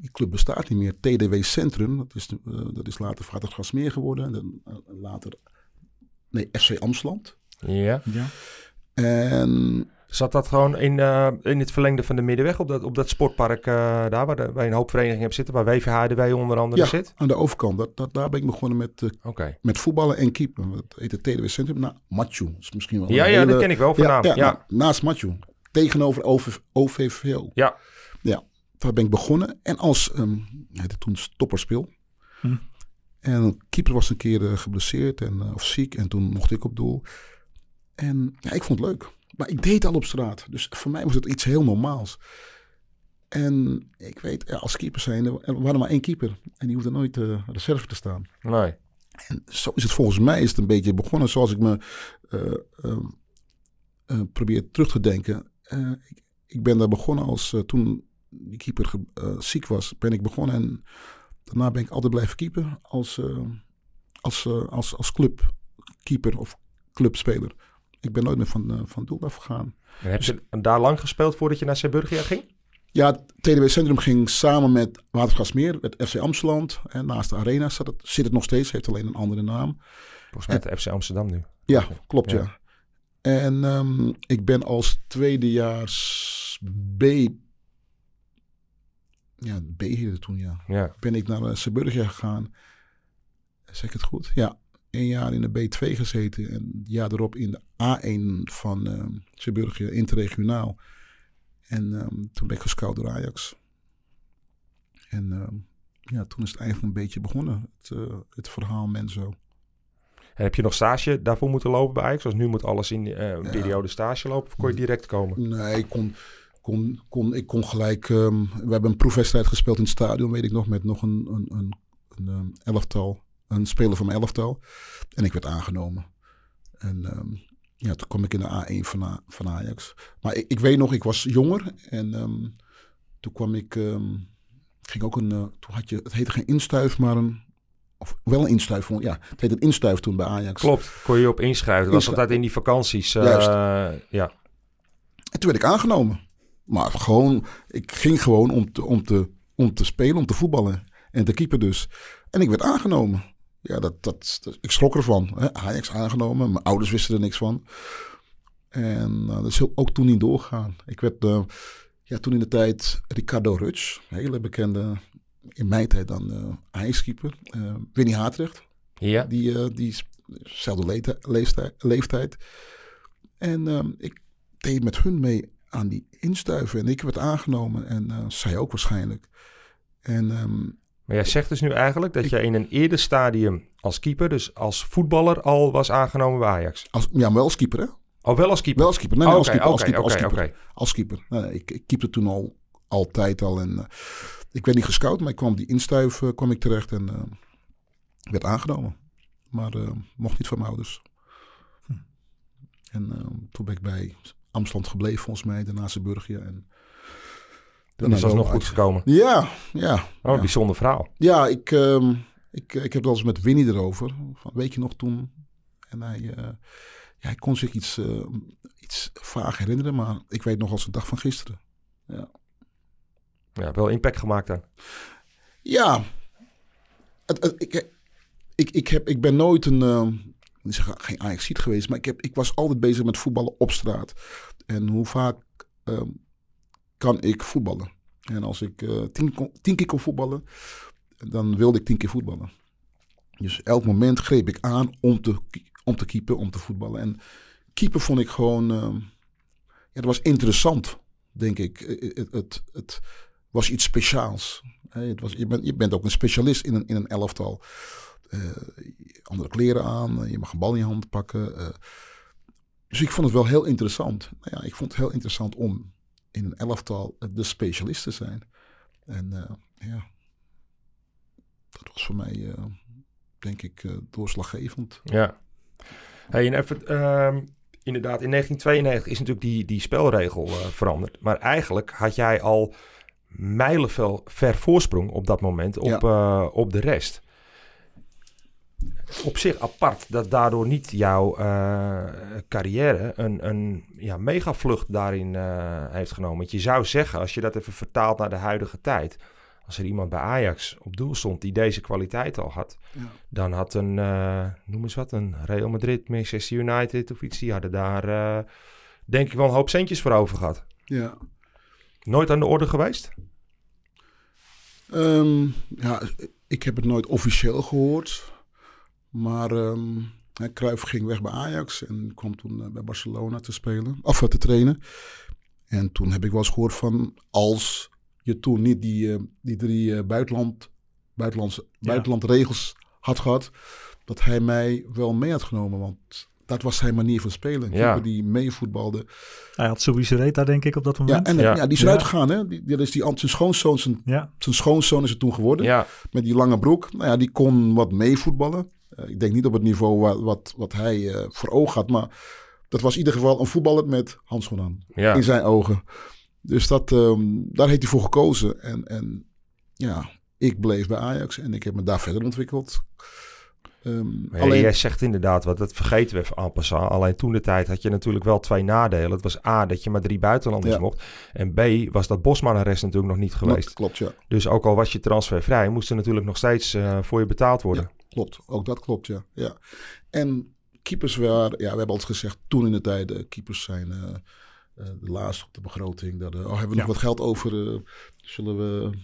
die club bestaat niet meer. TDW Centrum, dat is, de- eh, dat is later Vater Grasmeer geworden. En dan, eh, later, nee, FC Amstland.
Ja.
Ja.
En
Zat dat gewoon in, eh, in het verlengde van de Middenweg op dat, op dat sportpark eh, daar waar, de, waar je een hoop verenigingen hebt zitten, waar WVHDW onder andere
ja,
zit?
aan de overkant, dat, dat, daar ben ik begonnen met,
Oké.
met voetballen en keeper. Dat heet het TDW Centrum. Nou, Machu. Is misschien wel
Ja, ja,
hele-
dat ken ik wel van naam. Ja,
nou, naast Machu. tegenover OV, OVVO.
Ja.
Ja, daar ben ik begonnen. En als, um, heette toen stopperspeel.
Hm.
En keeper was een keer eh, geblesseerd en, eh, of ziek. En toen mocht ik op doel. En ja, ik vond het leuk. Maar ik deed al op straat. Dus voor mij was het iets heel normaals. En ik weet, ja, als keeper zijn, er waren maar één keeper. En die hoefde nooit uh, reserve te staan.
Nee.
En zo is het volgens mij is het een beetje begonnen zoals ik me uh, uh, probeer terug te denken. Ik, ik, ben daar begonnen als toen die keeper ziek was, ben ik begonnen. En daarna ben ik altijd blijven keeper als, als, als, als clubkeeper of clubspeler. Ik ben nooit meer van, van doel afgegaan.
En heb je daar lang gespeeld voordat je naar Zeeburgia ging?
Ja, het TDW Centrum ging samen met Watergasmeer, het FC Amsterdam. En naast de arena zit het, zit het nog steeds, heeft alleen een andere naam.
Volgens mij het FC Amsterdam nu.
Ja, klopt ja. ja. En um, ik ben als tweedejaars B... Ja, B heette toen ja.
ja.
Ben ik naar Zeeburgia gegaan. Zeg ik het goed? Ja, een jaar in de B2 gezeten. En het jaar erop in de A1 van uh, Zeeburgia, interregionaal. En um, toen ben ik gescout door Ajax. En um, ja, toen is het eigenlijk een beetje begonnen, het, uh, het verhaal Menzo.
En heb je nog stage daarvoor moeten lopen bij Ajax? Zoals nu moet alles in uh, een ja. periode stage lopen? Of kon je direct komen?
Nee, ik kon, kon, kon, ik kon gelijk... Um, we hebben een proefwedstrijd gespeeld in het stadion, weet ik nog, met nog een, een, een, een, een elftal. Een speler van mijn elftal. En ik werd aangenomen. En um, ja, toen kwam ik in de A1 van, van Ajax. Maar ik, ik, weet nog, ik was jonger en um, toen kwam ik, ging ook een, uh, toen had je, het heette geen instuif, maar een, of wel een instuif, ja, het heette een instuif toen bij Ajax.
Klopt, kon je op inschrijven. Dat was altijd in die vakanties. Uh, ja.
En toen werd ik aangenomen. Maar gewoon, ik ging gewoon om te, om te, om te spelen, om te voetballen en te keeper dus. En ik werd aangenomen. Ja, dat, dat, dat, ik schrok ervan. Hè? Ajax aangenomen. Mijn ouders wisten er niks van. En uh, dat is ook toen niet doorgaan. Ik werd uh, ja, toen in de tijd Ricardo Rutsch, hele bekende, in mijn tijd dan uh, Ajax-keeper. Winnie Haatrecht.
Ja.
Die, die is dezelfde leeftijd. leeftijd. En ik deed met hun mee aan die instuiven. En ik werd aangenomen. En zij ook waarschijnlijk. En um,
maar jij zegt dus nu eigenlijk dat je in een eerder stadium als keeper, dus als voetballer, al was aangenomen bij Ajax.
Als, ja, wel als keeper hè?
Oh, wel als keeper?
Wel als keeper. Nee,
oh,
als keeper. Als
okay,
keeper.
okay,
als keeper.
Okay.
Als keeper. Nee, ik, ik keepte toen al altijd al. En, uh, ik werd niet gescout, maar ik kwam die instuif uh, kwam ik terecht en werd aangenomen. Maar mocht niet van mijn ouders. Hm. En toen ben ik bij Amsterdam gebleven volgens mij, daarna Zeeburgia. En
dat is alsnog goed gekomen.
Ja, ja.
Oh,
ja.
bijzonder verhaal.
Ja, ik, um, ik, ik heb het wel eens met Winnie erover. Van, weet je nog toen? En hij, uh, ja, hij kon zich iets, uh, iets vaag herinneren, maar ik weet nog als de dag van gisteren. Ja,
ja wel impact gemaakt dan.
Ja. Het, het, ik, ik, ik, heb, ik ben nooit een... Uh, zeg, geen ajax geweest, maar ik, heb, ik was altijd bezig met voetballen op straat. En hoe vaak um, kan ik voetballen. En als ik uh, tien, tien, keer kon voetballen, dan wilde ik tien keer voetballen. Dus elk moment greep ik aan om te, om te keepen, om te voetballen. En keeper vond ik gewoon, uh, ja, dat was interessant, denk ik. Het, het, het was iets speciaals. Het was, je, bent, je bent ook een specialist in een, in een elftal. Uh, andere kleren aan, je mag een bal in je hand pakken. Uh, dus ik vond het wel heel interessant. Nou ja, ik vond het heel interessant om in een elftal de specialisten zijn. En ja, dat was voor mij, denk ik, doorslaggevend.
Ja. Hey, en even, uh, inderdaad, in 1992 is natuurlijk die, die spelregel veranderd. Maar eigenlijk had jij al mijlenvel ver voorsprong op dat moment op, ja. op de rest op zich apart dat daardoor niet jouw uh, carrière een, een ja, megavlucht daarin uh, heeft genomen. Want je zou zeggen, als je dat even vertaalt naar de huidige tijd, als er iemand bij Ajax op doel stond die deze kwaliteit al had, ja. dan had een, uh, noem eens wat, een Real Madrid, Manchester United of iets, die hadden daar denk ik wel een hoop centjes voor over gehad.
Ja.
Nooit aan de orde geweest?
Um, ja, ik heb het nooit officieel gehoord. Maar um, Cruijff ging weg bij Ajax en kwam toen uh, bij Barcelona te spelen, of te trainen. En toen heb ik wel eens gehoord van als je toen niet die, eh, die drie eh, buitenland, buitenlandse, buitenlandregels had gehad, dat hij mij wel mee had genomen. Want dat was zijn manier van spelen.
Ja.
Ja. Die meevoetbalde.
Hij had sowieso Reta, denk ik, op dat
Ja,
moment.
en
Ja.
ja. die is
Ja.
eruit gegaan. Hè? Die, die is die, zijn schoonzoon, zijn,
Ja,
zijn schoonzoon is het toen geworden.
Ja,
Met die lange broek. Nou ja, die kon wat meevoetballen. Eh, ik denk niet op het niveau wat, wat, wat hij eh, voor ogen had. Maar dat was in ieder geval een voetballer met handschoenen aan.
ja.
In zijn ogen. Dus dat, ehm, daar heeft hij voor gekozen. En, en ja, ik bleef bij Ajax. En ik heb me daar verder ontwikkeld. Ehm,
ja, Jij zegt inderdaad wat, dat vergeten we even en passant. Alleen toen de tijd had je natuurlijk wel twee nadelen. Het was A, dat je maar drie buitenlanders
Ja.
mocht. En B, was dat Bosman-arrest natuurlijk nog niet geweest.
dat klopt, ja.
Dus ook al was je transfervrij, moest er natuurlijk nog steeds eh, voor je betaald worden.
Klopt, ook dat klopt, ja. ja. En keepers waren, ja, we hebben altijd gezegd, toen in de tijd, eh, keepers zijn eh, de laatste op de begroting. Dat, oh, hebben we nog wat geld over? zullen we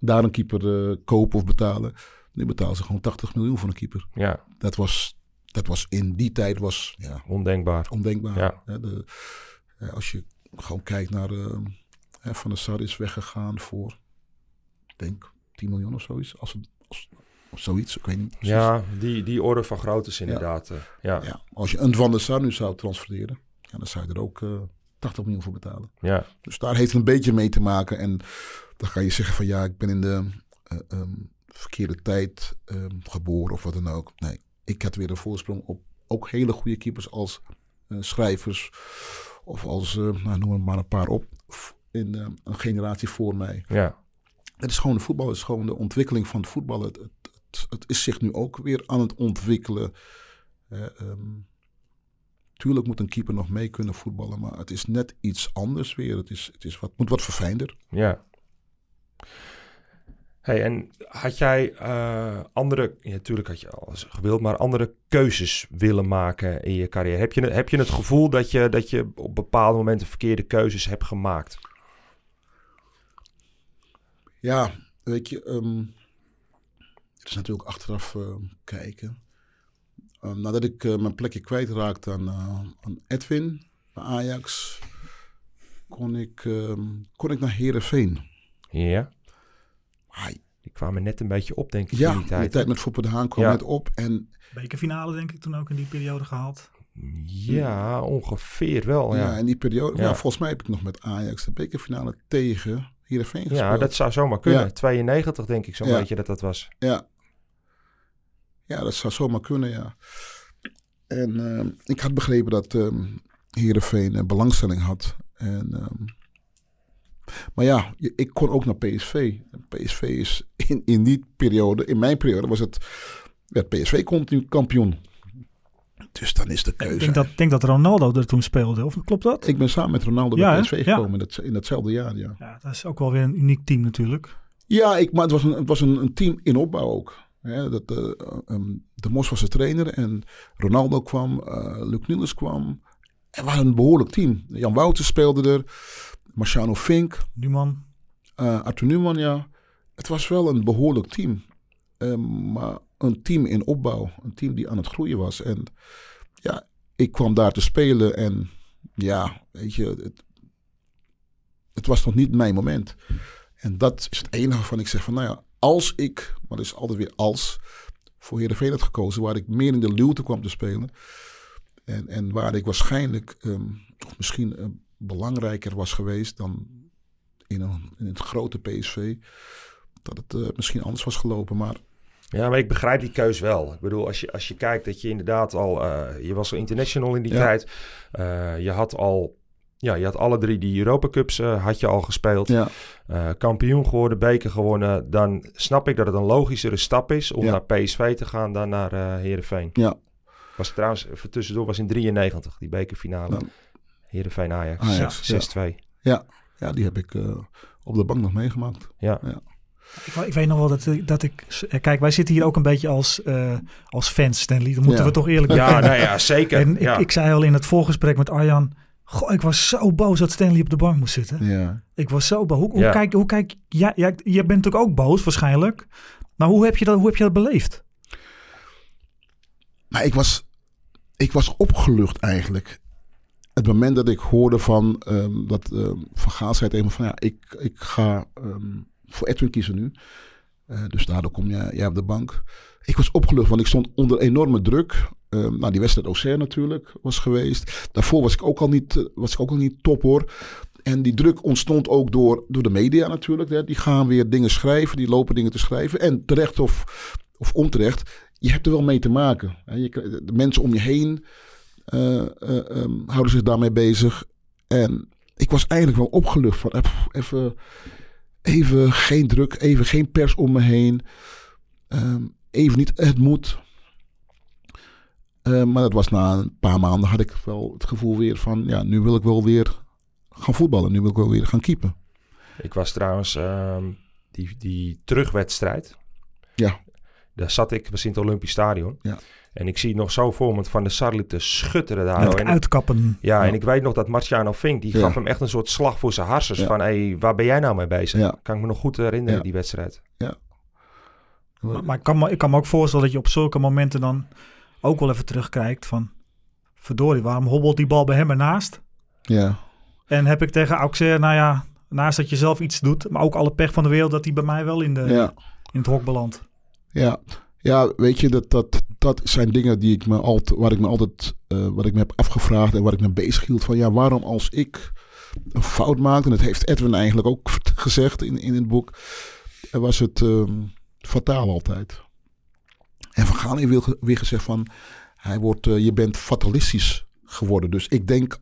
daar een keeper kopen of betalen? Nu betalen ze gewoon 80 miljoen voor een keeper.
Ja,
Dat was, dat was in die tijd was, ja,
ondenkbaar.
ondenkbaar.
Ja.
De, als je gewoon kijkt naar Van der Sar is weggegaan voor, ik denk 10 miljoen of zoiets. Als, het- als, zoiets, ik weet niet precies.
Ja, die, die orde van grootte is inderdaad. eh, ja. Ja.
Ja, als je een Van der Sar nu zou transfereren, ja, dan zou je er ook eh 80 miljoen voor betalen.
Ja.
Dus daar heeft het een beetje mee te maken. En dan ga je zeggen van ja, ik ben in de eh, ehm, verkeerde tijd ehm, geboren of wat dan ook. Nee, ik had weer een voorsprong op ook hele goede keepers als schrijvers of als, nou, noem er maar een paar op, in een generatie voor mij.
ja.
Het is gewoon de voetbal, het is gewoon de ontwikkeling van het voetbal. Het, het, het, is zich nu ook weer aan het ontwikkelen. Eh, ehm, tuurlijk moet een keeper nog mee kunnen voetballen, maar het is net iets anders weer. Het, is, het is wat, moet wat verfijnder.
Ja. Hey, en had jij eh, andere, ja, natuurlijk had je alles gewild, maar andere keuzes willen maken in je carrière? Heb je, het- heb je het gevoel dat je, dat je op bepaalde momenten verkeerde keuzes hebt gemaakt?
Ja, weet je, ehm, het is natuurlijk achteraf eh, kijken. Ehm, nadat ik eh, mijn plekje kwijtraakte aan, eh, aan Edwin bij Ajax, kon ik, ehm, kon ik naar Herenveen.
Ja.
Hij,
Die kwamen net een beetje op, denk ik,
ja,
in die tijd.
die tijd met Foppe de Haan kwam
Ja.
net op. En
bekerfinale denk ik toen ook in die periode gehaald.
Ja, ongeveer wel,
ja.
ja.
in die periode,
Ja.
nou, volgens mij heb ik nog met Ajax de bekerfinale tegen Herenveen gespeeld.
Ja, dat zou zomaar kunnen.
Ja.
92 denk ik zo'n
Ja.
beetje dat dat was.
Ja. Ja, dat zou zomaar kunnen, ja. En ehm, ik had begrepen dat ehm Heerenveen een belangstelling had. En, ehm, maar ja, ik kon ook naar PSV. PSV is in, in die periode, in mijn periode, was het, werd PSV continu kampioen. Dus dan is de
Ik
keuze.
denk dat, denk dat Ronaldo er toen speelde, of klopt dat?
Ik ben samen met Ronaldo
Ja,
bij
hè?
PSV
Ja.
gekomen in, dat, in datzelfde jaar, ja.
Ja, dat is ook wel weer een uniek team natuurlijk.
Ja, ik, maar het was een, het was een, een team in opbouw ook. Hè, dat, eh, ehm, de Mos was de trainer en Ronaldo kwam, eh Luc Niels kwam. Er was een behoorlijk team. Jan Wouters speelde er, Marciano Fink,
Numan.
eh Arthur Newman, ja. Het was wel een behoorlijk team. Ehm, maar een team in opbouw. Een team die aan het groeien was. En ja, ik kwam daar te spelen en ja, weet je, het, het was nog niet mijn moment. En dat is het enige waarvan ik zeg van, nou ja, als ik, maar dat is altijd weer als, voor Heerenveen had gekozen, waar ik meer in de luwte kwam te spelen. En, en waar ik waarschijnlijk, ehm, of misschien eh, belangrijker was geweest dan in, een, in het grote PSV, dat het eh, misschien anders was gelopen. Maar
Ja, maar ik begrijp die keus wel. Ik bedoel, als je, als je kijkt dat je inderdaad al... eh, je was al international in die
Ja.
tijd. Je had al... Ja, je had alle drie die Europa Cups eh, had je al gespeeld.
ja,
Eh, kampioen geworden, beker gewonnen. Dan snap ik dat het een logischere stap is om
Ja.
naar PSV te gaan dan naar eh Heerenveen.
ja,
Was trouwens, even tussendoor, was in 93 die bekerfinale.
Nou.
Heerenveen Ajax,
Ajax,
Ja,
ja.
6-2.
ja, ja, die heb ik eh, op de bank nog meegemaakt.
Ja.
Ik, ik weet nog wel dat, ik- dat ik... Kijk, wij zitten hier ook een beetje als, eh, als fans, Stanley. Dat moeten
Ja.
we toch eerlijk
Ja, nou ja, zeker.
En ik,
ja.
ik zei al in het voorgesprek met Arjan... Goh, ik was zo boos dat Stanley op de bank moest zitten.
Ja.
Ik was zo boos. Hoe, hoe
Ja.
kijk, hoe kijk ja, je bent natuurlijk ook boos waarschijnlijk. Maar hoe heb je dat, hoe heb je dat beleefd?
Maar ik was, ik was opgelucht eigenlijk. het moment dat ik hoorde van ehm, dat ehm, Van Gaal zei tegen me van ja, ik, ik ga ehm, voor Edwin kiezen nu. Eh, dus daardoor kom jij, jij op de bank. Ik was opgelucht, want ik stond onder enorme druk. Ehm, nou, die wedstrijd Auxerre natuurlijk was geweest. Daarvoor was ik ook al niet, eh, was ik ook al niet top hoor. En die druk ontstond ook door, door de media natuurlijk. Hè. Die gaan weer dingen schrijven, die lopen dingen te schrijven. En terecht of, of onterecht, je hebt er wel mee te maken. Hè. Je, de mensen om je heen eh, eh, ehm, houden zich daarmee bezig. En ik was eigenlijk wel opgelucht van even, even geen druk, even geen pers om me heen. Ehm, even niet, het moet. Eh, maar dat was na een paar maanden had ik wel het gevoel weer van, ja, nu wil ik wel weer gaan voetballen. Nu wil ik wel weer gaan keepen.
Ik was trouwens ehm, die, die terugwedstrijd.
Ja.
Daar zat ik, was in het Olympisch Stadion.
Ja.
En ik zie het nog zo voor me Van de Sar liep te schutteren daar.
Met.
En-
uitkappen.
ja, en ik weet nog dat Marciano Fink, die
Ja.
gaf hem echt een soort slag voor zijn harsers.
Ja.
Van, hé, waar ben jij nou mee bezig?
Ja.
Kan ik me nog goed herinneren,
Ja.
die wedstrijd.
Maar, maar ik, kan me, ik kan me ook voorstellen dat je op zulke momenten dan ook wel even terugkijkt van... Verdorie, waarom hobbelt die bal bij hem ernaast?
Ja,
En heb ik tegen Auxerre, nou ja, naast dat je zelf iets doet... maar ook alle pech van de wereld dat hij bij mij wel in, de,
ja.
in het hok belandt.
Ja, ja weet je, dat, dat, dat zijn dingen die ik me altijd, waar ik me altijd, eh, wat ik me heb afgevraagd en waar ik me bezig hield. Van ja, waarom als ik een fout maak, en dat heeft Edwin eigenlijk ook gezegd in, in het boek, was het ehm, fataal altijd. En Van Gaal heeft weer, gezegd van, hij wordt, eh, je bent fatalistisch geworden. Dus ik denk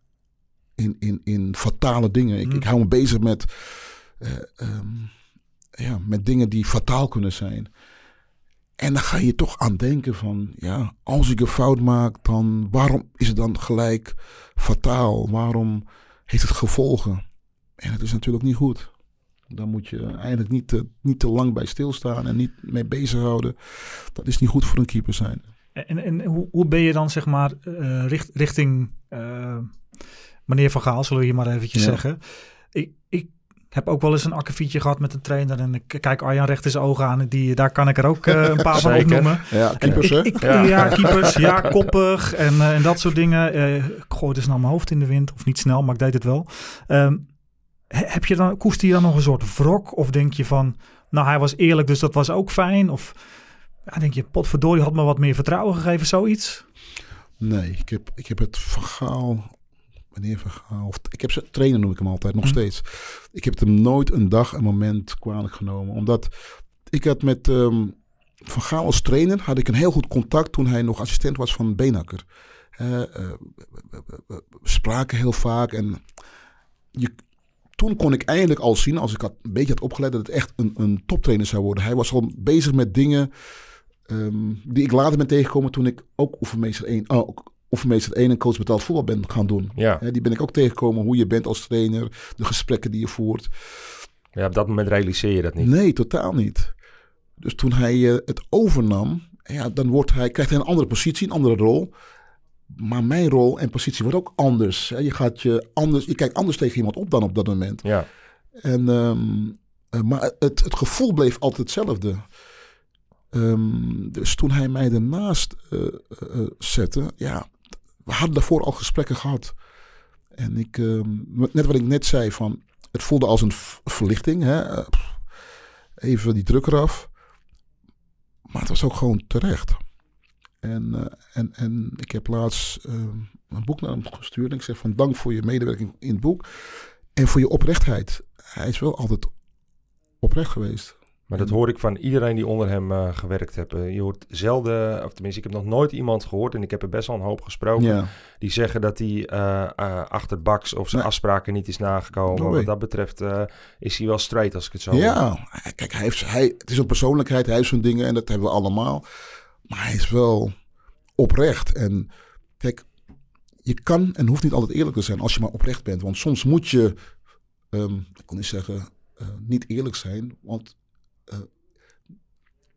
in, in, in fatale dingen. Ik,
Mm.
ik hou me bezig met, eh, ehm, ja, met dingen die fataal kunnen zijn. En dan ga je toch aan denken van, ja, als ik een fout maak, dan waarom is het dan gelijk fataal? Waarom heeft het gevolgen? En het is natuurlijk niet goed. Dan moet je eigenlijk niet te, niet te lang bij stilstaan en niet mee bezighouden. Dat is niet goed voor een keeper zijn.
En, en hoe, hoe ben je dan zeg maar eh, richt, richting eh, meneer Van Gaal, zullen we hier maar eventjes
Ja.
zeggen. Ik, ik heb ook wel eens een akkefietje gehad met een trainer en ik kijk Arjan recht in zijn ogen aan. en Die, daar kan ik er ook eh, een paar van opnoemen.
Ja, keepers hè?
ik, ik-
Ja.
ja. keepers. Ja, koppig en, en dat soort dingen. Eh, ik gooide snel mijn hoofd in de wind. Of niet snel, maar ik deed het wel. Ehm, he- heb je dan, koester je dan nog een soort wrok? Of denk je van, nou hij was eerlijk, dus dat was ook fijn? Of ja, denk je, potverdorie had me wat meer vertrouwen gegeven, zoiets?
Nee, ik heb, ik heb het verhaal. Meneer Vergaal. Of, ik heb ze trainer noem ik hem altijd, nog
Hm.
steeds. Ik heb hem nooit een dag, een moment kwalijk genomen. Omdat ik had met ehm Van Gaal als trainer had ik een heel goed contact toen hij nog assistent was van Beenhakker. Eh, we spraken heel vaak en je, toen kon ik eindelijk al zien, als ik had, een beetje had opgelet, dat het echt een, een toptrainer zou worden. Hij was al bezig met dingen ehm, die ik later ben tegengekomen toen ik ook oefenmeester 1, oh, oefenmeester 1 en coach betaald voetbal ben gaan doen.
Ja.
Die ben ik ook tegengekomen, hoe je bent als trainer, de gesprekken die je voert.
ja, op dat moment realiseer je dat niet.
Nee, totaal niet. Dus toen hij eh, het overnam, ja, dan wordt hij, krijgt hij een andere positie, een andere rol. Maar mijn rol en positie wordt ook anders. Hè. Je, gaat je, anders je kijkt anders tegen iemand op dan op dat moment.
Ja.
En, ehm, eh, maar het, het gevoel bleef altijd hetzelfde. Ehm, dus toen hij mij ernaast eh, eh, zette, ja, we hadden daarvoor al gesprekken gehad. En ik, ehm, net wat ik net zei, van, het voelde als een verlichting. Hè? Even die druk eraf. Maar het was ook gewoon terecht. En, eh, en, en ik heb laatst ehm, een boek naar hem gestuurd. En ik zeg van dank voor je medewerking in het boek. En voor je oprechtheid. Hij is wel altijd oprecht geweest.
Maar dat hoor ik van iedereen die onder hem eh, gewerkt heeft. Eh, je hoort zelden, of tenminste, ik heb nog nooit iemand gehoord, en ik heb er best wel een hoop gesproken,
Ja,
die zeggen dat hij achter baks of zijn
Nee.
afspraken niet is nagekomen.
No
Wat dat betreft is hij wel straight als ik het zo hoor.
ja. kijk, hij heeft, hij, het is een persoonlijkheid. Hij heeft zijn dingen en dat hebben we allemaal. Maar hij is wel oprecht. En kijk, je kan en hoeft niet altijd eerlijk te zijn als je maar oprecht bent. Want soms moet je, ehm, ik kon niet zeggen, eh, niet eerlijk zijn. Want eh,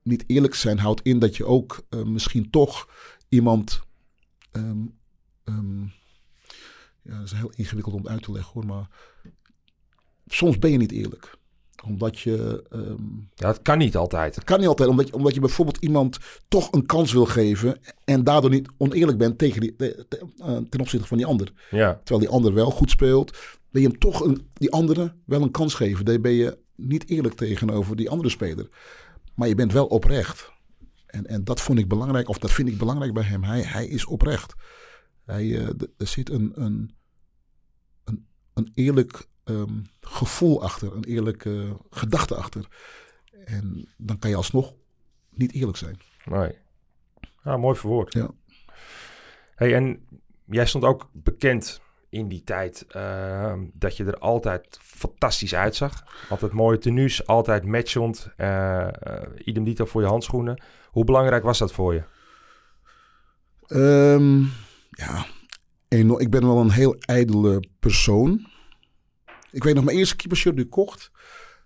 niet eerlijk zijn houdt in dat je ook eh, misschien toch iemand. ehm, ehm, ja, dat is heel ingewikkeld om uit te leggen hoor. Maar soms ben je niet eerlijk. Omdat je... ehm,
Ja, dat kan niet altijd.
dat kan niet altijd, omdat je, omdat je bijvoorbeeld iemand toch een kans wil geven... en daardoor niet oneerlijk bent tegen die, te- te- eh, ten opzichte van die ander.
Ja,
Terwijl die ander wel goed speelt, wil je hem toch een, die andere wel een kans geven. Dan ben je niet eerlijk tegenover die andere speler. Maar je bent wel oprecht. En, en dat vond ik belangrijk, of dat vind ik belangrijk bij hem. Hij, hij is oprecht. Hij, eh, er zit een, een, een, een eerlijk ehm, gevoel achter, een eerlijke gedachte achter. En dan kan je alsnog niet eerlijk zijn.
nee. Ja, mooi verwoord.
Ja.
Hey, en jij stond ook bekend in die tijd eh, dat je er altijd fantastisch uitzag. Altijd mooie tenues, altijd matchend. eh, idem dito voor je handschoenen. Hoe belangrijk was dat voor je?
Ehm, ja, ik ben wel een heel ijdele persoon. Ik weet nog, mijn eerste keepershirt die ik kocht,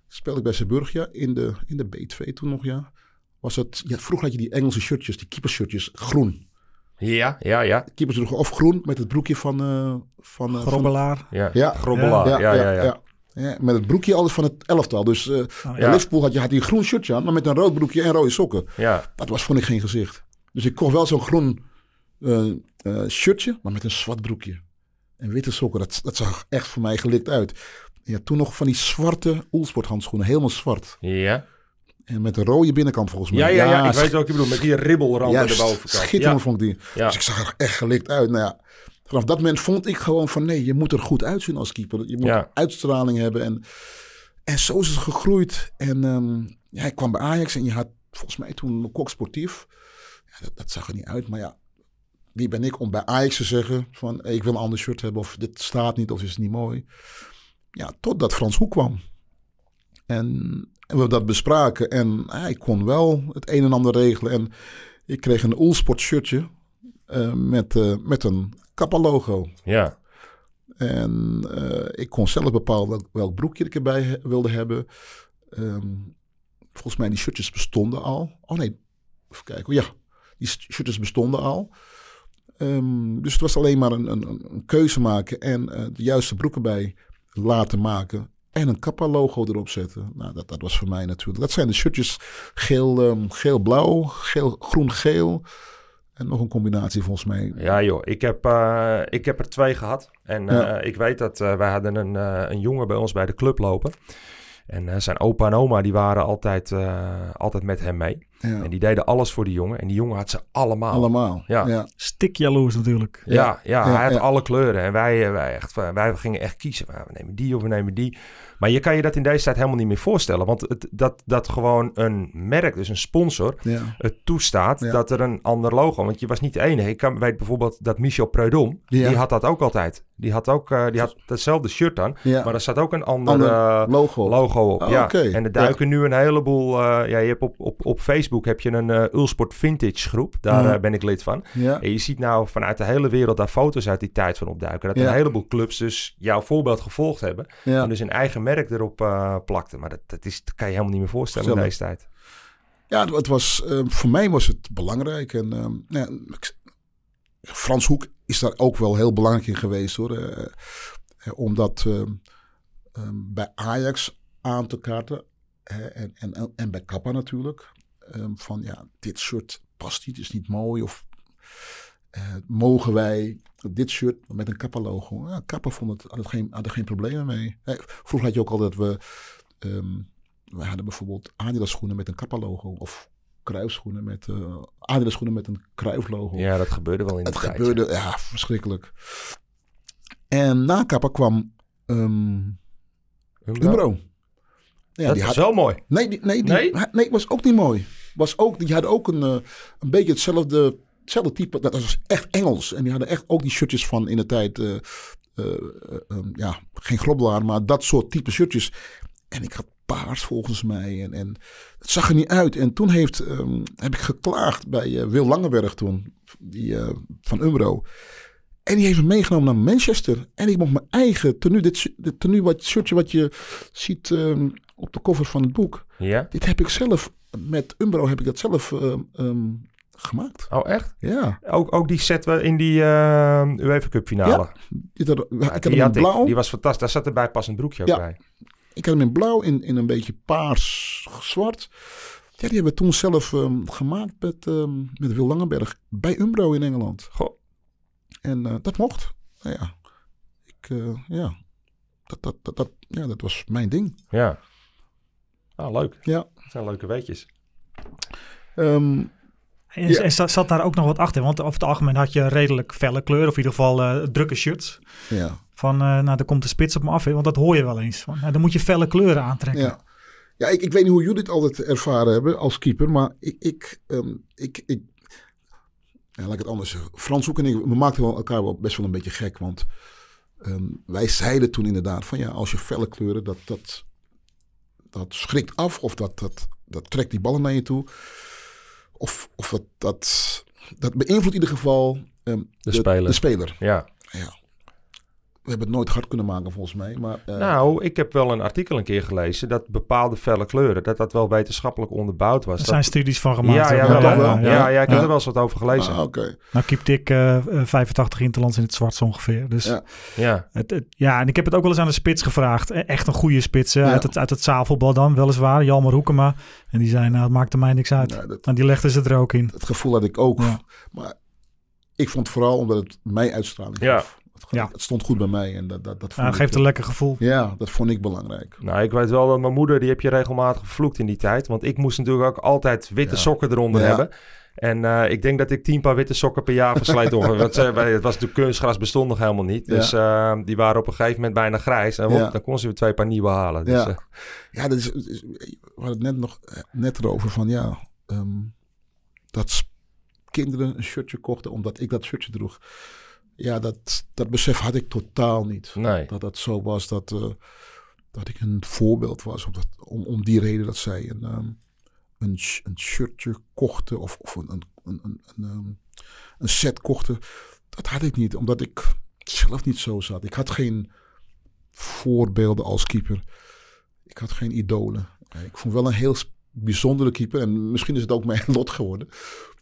speelde ik bij Zeeburgia in de, in de B2 toen nog, ja. Was het, ja, vroeger had je die Engelse shirtjes, die keepershirtjes, groen.
Ja, ja, ja.
Keepers droegen of groen met het broekje van... eh van, van
Grobbelaar.
Ja,
Ja.
Grobbelaar. Ja, ja, ja.
Ja, met het broekje alles van het elftal. Dus eh
ja.
Liverpool had je had hij een groen shirtje aan, maar met een rood broekje en rode sokken.
Ja,
Dat was vond ik geen gezicht. Dus ik kocht wel zo'n groen eh, eh, shirtje, maar met een zwart broekje. En witte sokken. Dat, dat zag echt voor mij gelikt uit. Ja, toen nog van die zwarte Oelsport handschoenen. Helemaal zwart.
ja.
En met een rode binnenkant volgens mij.
Ja, ja, ja. Ik weet wat je bedoelt. Met die ribbelrand aan de bovenkant.
schitterend
Ja.
vond ik die.
Ja.
Dus ik zag er echt gelikt uit. Nou ja, vanaf dat moment vond ik gewoon van nee, je moet er goed uitzien als keeper. Je moet uitstraling hebben. En, en zo is het gegroeid. En ehm, ja, ik kwam bij Ajax en je had volgens mij toen een kok sportief. Dat zag er niet uit, maar ja. Wie ben ik om bij Ajax te zeggen van ik wil een ander shirt hebben of dit staat niet of is niet mooi. Ja, totdat Frans Hoek kwam. En, en we dat bespraken en hij kon wel het een en ander regelen. En ik kreeg een Oelsport shirtje eh, met, eh, met een Kappa logo.
Ja,
En eh, ik kon zelf bepalen welk, welk broekje ik erbij he- wilde hebben. Ehm, volgens mij die shirtjes bestonden al. Oh nee, even kijken. Ja, die shirtjes bestonden al. Ehm, dus het was alleen maar een, een, een keuze maken en eh, de juiste broeken bij laten maken. En een Kappa logo erop zetten. Nou, dat, dat was voor mij natuurlijk. Dat zijn de shirtjes geel, ehm, geel-blauw, geel, groen-geel. En nog een combinatie volgens mij.
ja joh. Ik heb, eh, ik heb er twee gehad. En
Ja.
eh, ik weet dat wij hadden een, een jongen bij ons bij de club lopen. En zijn opa en oma die waren altijd, altijd met hem mee.
Ja,
En die deden alles voor die jongen. En die jongen had ze allemaal.
allemaal.
Ja.
ja.
Stik jaloers natuurlijk.
Ja, ja,
Ja,
hij had
ja.
alle kleuren. En wij, eh, wij, echt, eh, wij gingen echt kiezen. We nemen die of we nemen die. Maar je kan je dat in deze tijd helemaal niet meer voorstellen. Want het, dat, dat gewoon een merk, dus een sponsor,
ja.
het toestaat
Ja.
dat er een ander logo... Want je was niet de enige. Ik kan, weet bijvoorbeeld dat Michel Preudom,
Ja.
die had dat ook altijd. Die had ook eh, die had hetzelfde shirt aan.
Ja.
Maar er staat ook een ander,
Ander
eh,
logo.
logo op.
Oh,
ja.
oké.
En er duiken nu een heleboel... eh, ja, je hebt op, op, op Facebook heb je een Ulsport Vintage groep. Daar ben ik lid van.
Ja.
En je ziet nou vanuit de hele wereld daar foto's uit die tijd van opduiken. Dat een heleboel clubs dus jouw voorbeeld gevolgd hebben.
Ja.
En dus een eigen merk erop eh, plakten. Maar dat, dat, is, dat kan je helemaal niet meer voorstellen in deze tijd.
Ja, het, was, eh, voor mij was het belangrijk. En ehm, ja, Frans Hoek is daar ook wel heel belangrijk in geweest hoor. Omdat bij Ajax aan te kaarten en, en, en, bij Kappa natuurlijk. van ja, dit shirt past niet, is niet mooi. Of mogen wij dit shirt met een Kappa logo? Ja, Kappa vond het, had, het geen, had er geen problemen mee. Vroeger had je ook al dat we... ehm, we hadden bijvoorbeeld Adidas schoenen met een Kappa logo. Of Cruijff schoenen met... eh Adidas schoenen met een Cruijff logo.
Ja, dat gebeurde wel in de
Het
tijd.
gebeurde, ja, verschrikkelijk. En na Kappa kwam ehm
Umbro.
Ja,
dat
die
was
had,
wel mooi.
nee, die, nee, die,
Nee?
nee, was ook niet mooi. Was ook, die hadden ook een, eh, een beetje hetzelfde, hetzelfde type. Dat was echt Engels. En die hadden echt ook die shirtjes van in de tijd. eh, eh, eh, ehm, ja, geen grobbelaar, maar dat soort type shirtjes. En ik had paars volgens mij. En, en het zag er niet uit. En toen heeft, ehm, heb ik geklaagd bij eh, Wil Langeberg toen. Die, van Umbro. En die heeft me meegenomen naar Manchester. En ik mocht mijn eigen tenue, dit, dit tenue, wat shirtje wat je ziet ehm, op de cover van het boek.
Ja?
Dit heb ik zelf, met Umbro heb ik dat zelf gemaakt.
Oh, echt?
Ja.
Ook, ook die zetten we in die uh, UEFA Cup finale.
Had, ik had
die,
hem
had
in blauw.
ik. die was fantastisch. Daar zat erbij passend broekje ook
Ja.
bij.
ik had hem in blauw, in, in een beetje paars, zwart. Ja, die hebben we toen zelf ehm, gemaakt met, ehm, met Wil Langenberg bij Umbro in Engeland.
Goh.
En eh, dat mocht. Nou ja, ik, eh, ja. Dat, dat, dat, dat, ja, dat was mijn ding.
Ja. Ah, leuk.
Ja.
Dat zijn leuke weetjes.
Ehm,
En,
Ja.
en zat, daar ook nog wat achter? Want over het algemeen had je redelijk felle kleuren, of in ieder geval eh, drukke shirts.
ja.
Van, eh, nou, daar komt de spits op me af, hè, want dat hoor je wel eens. Van, nou, dan moet je felle kleuren aantrekken.
Ja, ja ik, ik weet niet hoe jullie het altijd ervaren hebben als keeper, maar ik, ik, ehm, ik, ik ja, laat ik het anders zeggen. Frans Hoek en ik, we maakten elkaar wel best wel een beetje gek, want ehm, wij zeiden toen inderdaad van ja, als je felle kleuren, dat, dat, dat schrikt af of dat, dat, dat trekt die ballen naar je toe. Of, of dat, dat, dat beïnvloedt in ieder geval ehm, de,
speler.
De speler.
Ja.
Ja. We hebben het nooit hard kunnen maken volgens mij, maar eh,
Nou, ik heb wel een artikel een keer gelezen dat bepaalde felle kleuren, dat dat wel wetenschappelijk onderbouwd was.
Er
Dat-
zijn studies van gemaakt.
ja, ja, wel, ja,
wel?
ja, ja, ik heb
Ja.
er wel eens wat over gelezen.
ah, oké.
Nou, keept ik eh, eh, 85 interlands in het zwart zo ongeveer. Dus
Ja.
Ja,
Het, het- ja, en ik heb het ook wel eens aan de spits gevraagd. E- Echt een goede spits hè, uit, het, uit het zaalvoetbal dan, weliswaar. Jalmar Hoekema. En die zei, nou, het maakte mij niks uit.
Nou, dat,
En die legde ze er ook in.
het gevoel had ik ook.
Ja.
Maar ik vond vooral omdat het mij uitstraling
Ja.
gaf. Het,
Ja.
het stond goed bij mij en dat, dat, dat
Ja,
ik,
geeft een lekker gevoel.
Ja, dat vond ik belangrijk.
nou, ik weet wel dat mijn moeder, die heb je regelmatig vervloekt in die tijd. Want ik moest natuurlijk ook altijd witte
Ja.
sokken eronder
Ja.
hebben. En eh, ik denk dat ik tien paar witte sokken per jaar ongeveer. Want eh, het was natuurlijk kunstgras bestond nog helemaal niet.
Ja.
Dus eh, die waren op een gegeven moment bijna grijs. En
Ja.
dan kon ze weer twee paar nieuwe halen. Dus,
Ja. Ja, dat is, het is- we hadden het net nog net erover van ja, ehm, dat kinderen een shirtje kochten omdat ik dat shirtje droeg. Ja, dat, dat besef had ik totaal niet.
Nee.
Dat dat zo was dat, eh, dat ik een voorbeeld was. Om, dat, om, om die reden dat zij een, ehm, een, een shirtje kochten of, of een, een, een, een, een, ehm, een set kochten. Dat had ik niet, omdat ik zelf niet zo zat. Ik had geen voorbeelden als keeper. Ik had geen idolen. Ik vond wel een heel bijzondere keeper. En misschien is het ook mijn lot geworden.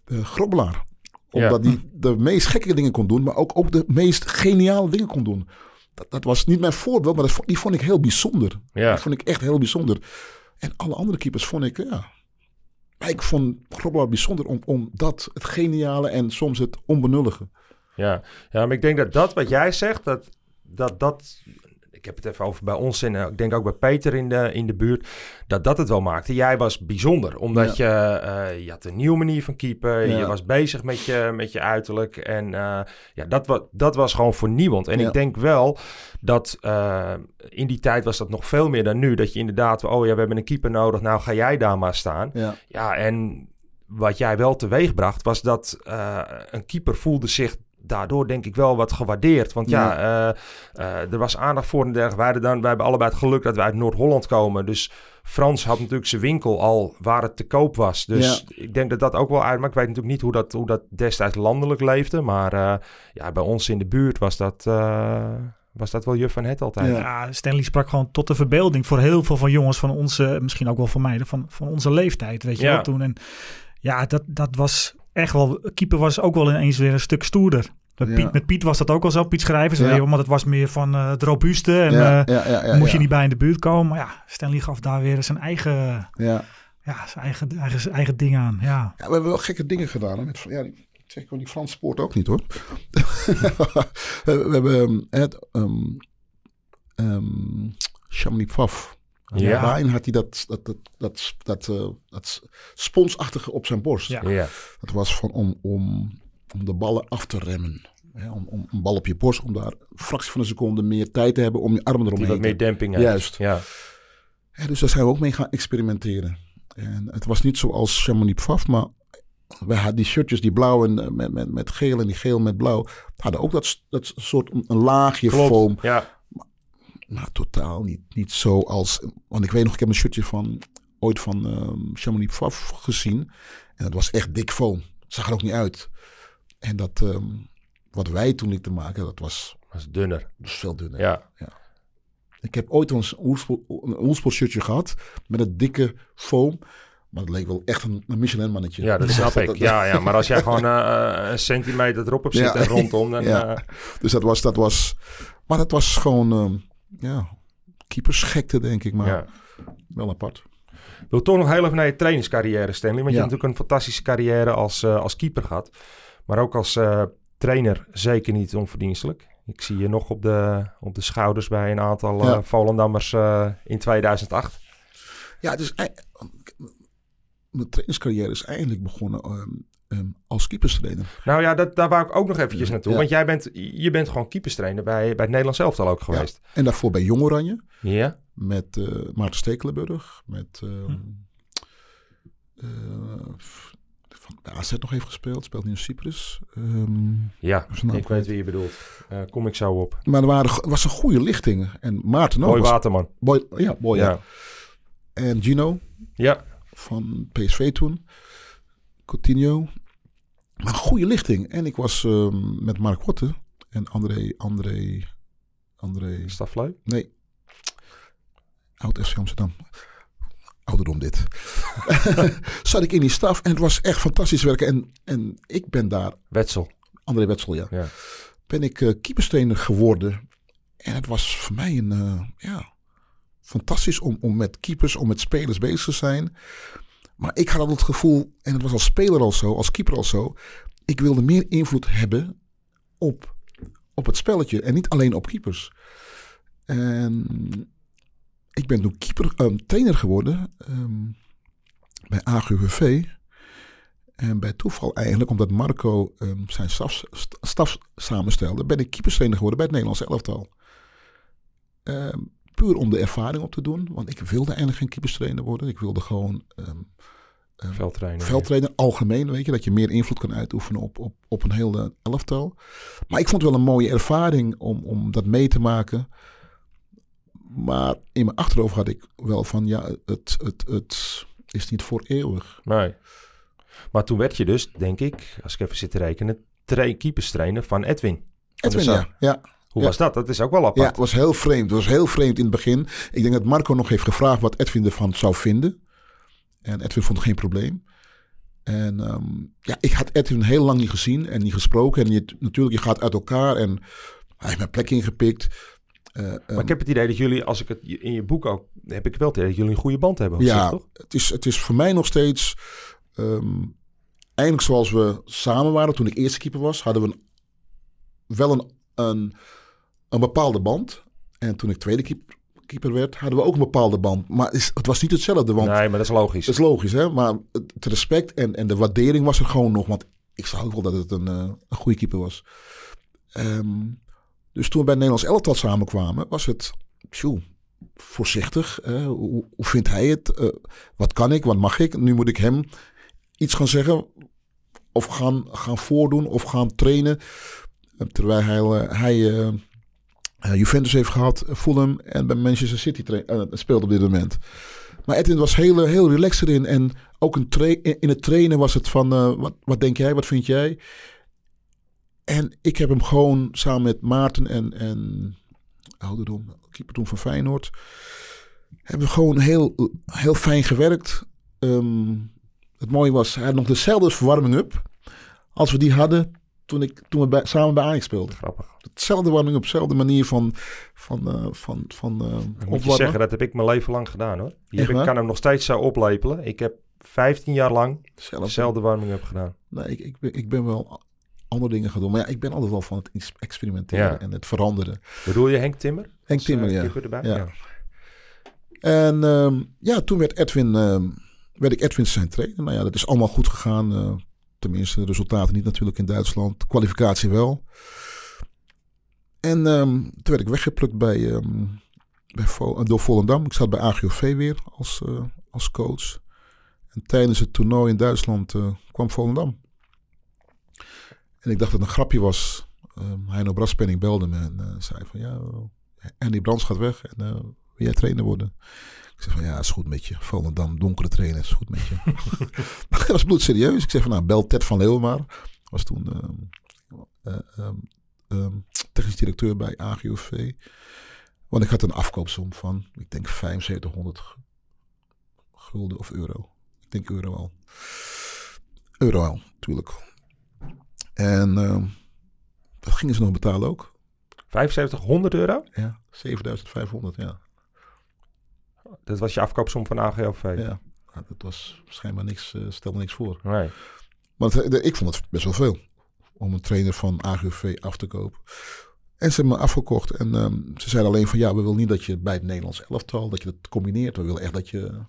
Uh, Grobbelaar. Omdat hij de meest gekke dingen kon doen. Maar ook, ook de meest geniale dingen kon doen. Dat, dat was niet mijn voorbeeld. Maar dat, die vond ik heel bijzonder.
ja.
Dat vond ik echt heel bijzonder. En alle andere keepers vond ik, ja... Ik vond Grobbelaar bijzonder om, omdat het geniale en soms het onbenullige.
Ja. ja, maar ik denk dat dat wat jij zegt, dat dat, dat ik heb het even over bij ons en eh, ik denk ook bij Peter in de, in de buurt, dat dat het wel maakte. Jij was bijzonder, omdat je, eh, je had een nieuwe manier van keeper,
Ja.
je was bezig met je, met je uiterlijk en eh, ja, dat, wa, dat was gewoon vernieuwend. En
Ja.
ik denk wel dat in die tijd was dat nog veel meer dan nu, dat je inderdaad, oh ja, we hebben een keeper nodig, nou ga jij daar maar staan.
Ja,
Ja, en wat jij wel teweeg bracht, was dat een keeper voelde zich daardoor denk ik wel wat gewaardeerd. Want ja, eh, eh, er was aandacht voor en dergelijke. Wij, dan, wij hebben allebei het geluk dat we uit Noord-Holland komen. Dus Frans had natuurlijk zijn winkel al waar het te koop was. Dus ik denk dat dat ook wel uitmaakt. Ik weet natuurlijk niet hoe dat, hoe dat destijds landelijk leefde. Maar eh, ja, bij ons in de buurt was dat, eh, was dat wel juf van het altijd.
Ja.
Stanley sprak gewoon tot de verbeelding voor heel veel van jongens van onze, misschien ook wel voor mij, van, van onze leeftijd, weet je
Ja.
wel toen. En ja, dat, dat was echt wel, keeper was ook wel ineens weer een stuk stoerder. Met,
Ja.
Piet, met Piet was dat ook wel zo, Piet Schrijvers,
Ja.
weet je wel, maar het was meer van eh, het robuuste en
ja,
eh, moest je niet bij in de buurt komen. Maar ja, Stanley gaf daar weer zijn eigen,
Ja.
ja, zijn eigen, eigen, zijn eigen ding aan. Ja.
We hebben wel gekke dingen gedaan. Hè? Met, ja, die- ik zeg gewoon die Frans Sport ook niet hoor. we, hebben ehm, het um, um, Chamonix
Ja.
Waarin had hij dat, dat, dat, dat, dat, eh, dat sponsachtige op zijn borst.
Ja.
Ja.
Dat was van om, om, om de ballen af te remmen. Hè? Om, om een bal op je borst, om daar een fractie van een seconde meer tijd te hebben om je armen
Die
eromheen
wat
te
meer demping heeft.
Juist.
Ja.
Ja, dus daar zijn we ook mee gaan experimenteren. En het was niet zoals Chamonix Pfaff, maar wij hadden die shirtjes, die blauw en, eh, met, met, met geel en die geel met blauw, hadden ook dat, dat soort een, een laagje
Klopt.
foam.
Ja.
Maar totaal niet, niet zo als... Want ik weet nog, ik heb een shirtje van ooit van ehm Chamonix Pfaff gezien. En dat was echt dik foam. Zag er ook niet uit. En dat, ehm, wat wij toen lieten maken, dat was,
was dunner.
was veel dunner.
Ja.
Ik heb ooit een Oelsport shirtje gehad met een dikke foam. Maar het leek wel echt een, een Michelin mannetje.
Ja, dat snap ik. Ja, ja, maar als jij gewoon eh, een centimeter erop hebt
Ja.
zitten en rondom, dan...
Ja.
eh,
Dus dat was, dat was, maar dat was gewoon, ehm, ja, keepersgekte, denk ik. Maar
Ja.
wel apart.
Ik wil toch nog heel even naar je trainingscarrière, Stanley. Want je hebt natuurlijk een fantastische carrière als, eh, als keeper gehad. Maar ook als eh, trainer zeker niet onverdienstelijk. Ik zie je nog op de, op de schouders bij een aantal eh
Ja.
Volendammers in 2008.
Ja, dus mijn trainingscarrière is eigenlijk begonnen ehm, ehm, als keeperstrainer.
Nou ja, dat, daar wou ik ook nog eventjes naartoe.
Ja.
Want jij bent, je bent gewoon keeperstrainer bij, bij het Nederlands elftal ook geweest.
En daarvoor bij Jong Oranje.
Ja.
Met eh, Maarten Stekelenburg. Met ehm,
Hm.
van bij AZ nog even gespeeld. Speelt nu in Cyprus. Ehm,
Ja, ik weet wie je bedoelt. Eh, kom ik zo op.
maar er waren, was een goede lichting. En Maarten ook.
Mooi
was-
Waterman.
Boy, ja, Boy, ja.
Ja.
En Gino
Ja.
van PSV toen. Coutinho. Maar een goede lichting. En ik was ehm, met Mark Hotte en André, André, André,
leuk?
nee. Oud FC Amsterdam. Ouderdom dit. Zat ik in die staf en het was echt fantastisch werken. En, en ik ben daar,
Wetsel.
André Wetsel ja,
Ja.
ben ik eh keeperstrainer geworden. En het was voor mij een, eh, ja, fantastisch om, om met keepers, om met spelers bezig te zijn. Maar ik had altijd het gevoel, en het was als speler al zo, als keeper al zo. Ik wilde meer invloed hebben op, op het spelletje en niet alleen op keepers. En ik ben toen keeper, ehm, trainer geworden ehm, bij AGUVV. En bij toeval eigenlijk, omdat Marco ehm, zijn staf, st- staf samenstelde, ben ik keeperstrainer geworden bij het Nederlands elftal. Ehm, puur om de ervaring op te doen, want ik wilde eigenlijk geen keeperstrainer worden. Ik wilde gewoon ehm,
Veldtrainer.
veldtrainer, algemeen, weet je, dat je meer invloed kan uitoefenen op, op, op een hele elftal. Maar ik vond het wel een mooie ervaring om, om dat mee te maken. Maar in mijn achterhoofd had ik wel van, ja, het, het, het is niet voor eeuwig.
Nee. Maar toen werd je dus, denk ik, als ik even zit te rekenen, tra- keeperstrainer van Edwin.
Edwin, ja. ja.
Hoe
Ja.
was dat? Dat is ook wel
Ja,
apart.
het was heel vreemd. Het was heel vreemd in het begin. Ik denk dat Marco nog heeft gevraagd wat Edwin ervan zou vinden. En Edwin vond geen probleem. En ehm, ja, ik had Edwin heel lang niet gezien en niet gesproken. En je, natuurlijk, je gaat uit elkaar en hij heeft mijn plek ingepikt. Eh,
Maar
ehm,
ik heb het idee dat jullie, als ik het in je boek ook, heb ik wel het idee dat jullie een goede band hebben.
ja,
toch?
het is, het is voor mij nog steeds. ehm eigenlijk zoals we samen waren toen ik eerste keeper was, hadden we een, wel een, een, een bepaalde band. En toen ik tweede keeper, keeper werd, hadden we ook een bepaalde band. Maar het, is- het was niet hetzelfde, want
Nee, maar dat is logisch.
dat is logisch, hè? Maar het, respect en, en de waardering was er gewoon nog. Want ik zag ook wel dat het een, eh, een goede keeper was. Ehm, dus toen we bij het Nederlands elftal samenkwamen, was het tjoe, voorzichtig. hoe, hoe vindt hij het? Eh, wat kan ik? Wat mag ik? Nu moet ik hem iets gaan zeggen. Of gaan, gaan voordoen of gaan trainen. Terwijl hij, eh, hij Juventus heeft gehad, Fulham en bij Manchester City eh, speelt op dit moment. Maar Edwin was heel, heel relaxed erin. En ook een in het trainen was het van, eh, wat, wat denk jij, wat vind jij? En ik heb hem gewoon samen met Maarten en, en ouderdom, keeper toen van Feyenoord, hebben we gewoon heel, heel fijn gewerkt. Ehm, het mooie was, hij had nog dezelfde verwarming-up als we die hadden toen, ik, toen we bij, samen bij Ajax speelden.
Grappig.
Hetzelfde warming-up, dezelfde manier van, van, eh, van, van eh,
Ik moet je zeggen, dat heb ik mijn leven lang gedaan hoor. Je
Echt
ik kan hem nog steeds zo oplepelen. Ik heb 15 jaar lang dezelfde warming-up gedaan.
Nee, ik, ik, ben, ik ben wel andere dingen gaan doen. Maar ja, ik ben altijd wel van het ex- experimenteren
Ja.
en het veranderen.
Bedoel je Henk Timmer?
Henk
Als,
Timmer,
eh,
ja.
keeper erbij?
Ja. En ehm, ja, toen werd, Edwin, ehm, werd ik Edwin zijn trainer. Nou ja, dat is allemaal goed gegaan. eh, tenminste, resultaten niet natuurlijk in Duitsland. Kwalificatie wel. En ehm, toen werd ik weggeplukt bij, ehm, bij door Volendam. Ik zat bij AGOV weer als, eh, als coach. En tijdens het toernooi in Duitsland eh, kwam Volendam. En ik dacht dat het een grapje was. Um, Heino Braspenning belde me en eh, zei van ja, Andy Brands gaat weg en wil jij trainer worden? Van ja, is goed met je. Volendam, donkere trainer, is goed met je. dat was bloedserieus. Ik zei van nou, bel Ted van Leeuwen maar. Was toen eh, ehm, ehm, technisch directeur bij AGOV. Want ik had een afkoopsom van, ik denk 7500 gu- gulden of euro. Ik denk euro al. Euro al, natuurlijk. En dat gingen ze nog betalen ook.
7500 euro?
Ja, 7500, ja.
Dat was je afkoopsom van AGOV?
Ja, Nou, dat was schijnbaar niks, eh, stelde niks voor.
Nee.
De- ik vond het best wel veel om een trainer van AGV af te kopen. En ze hebben me afgekocht. En ehm, ze zeiden alleen van ja, we willen niet dat je bij het Nederlands elftal, dat je het combineert. We willen echt dat je.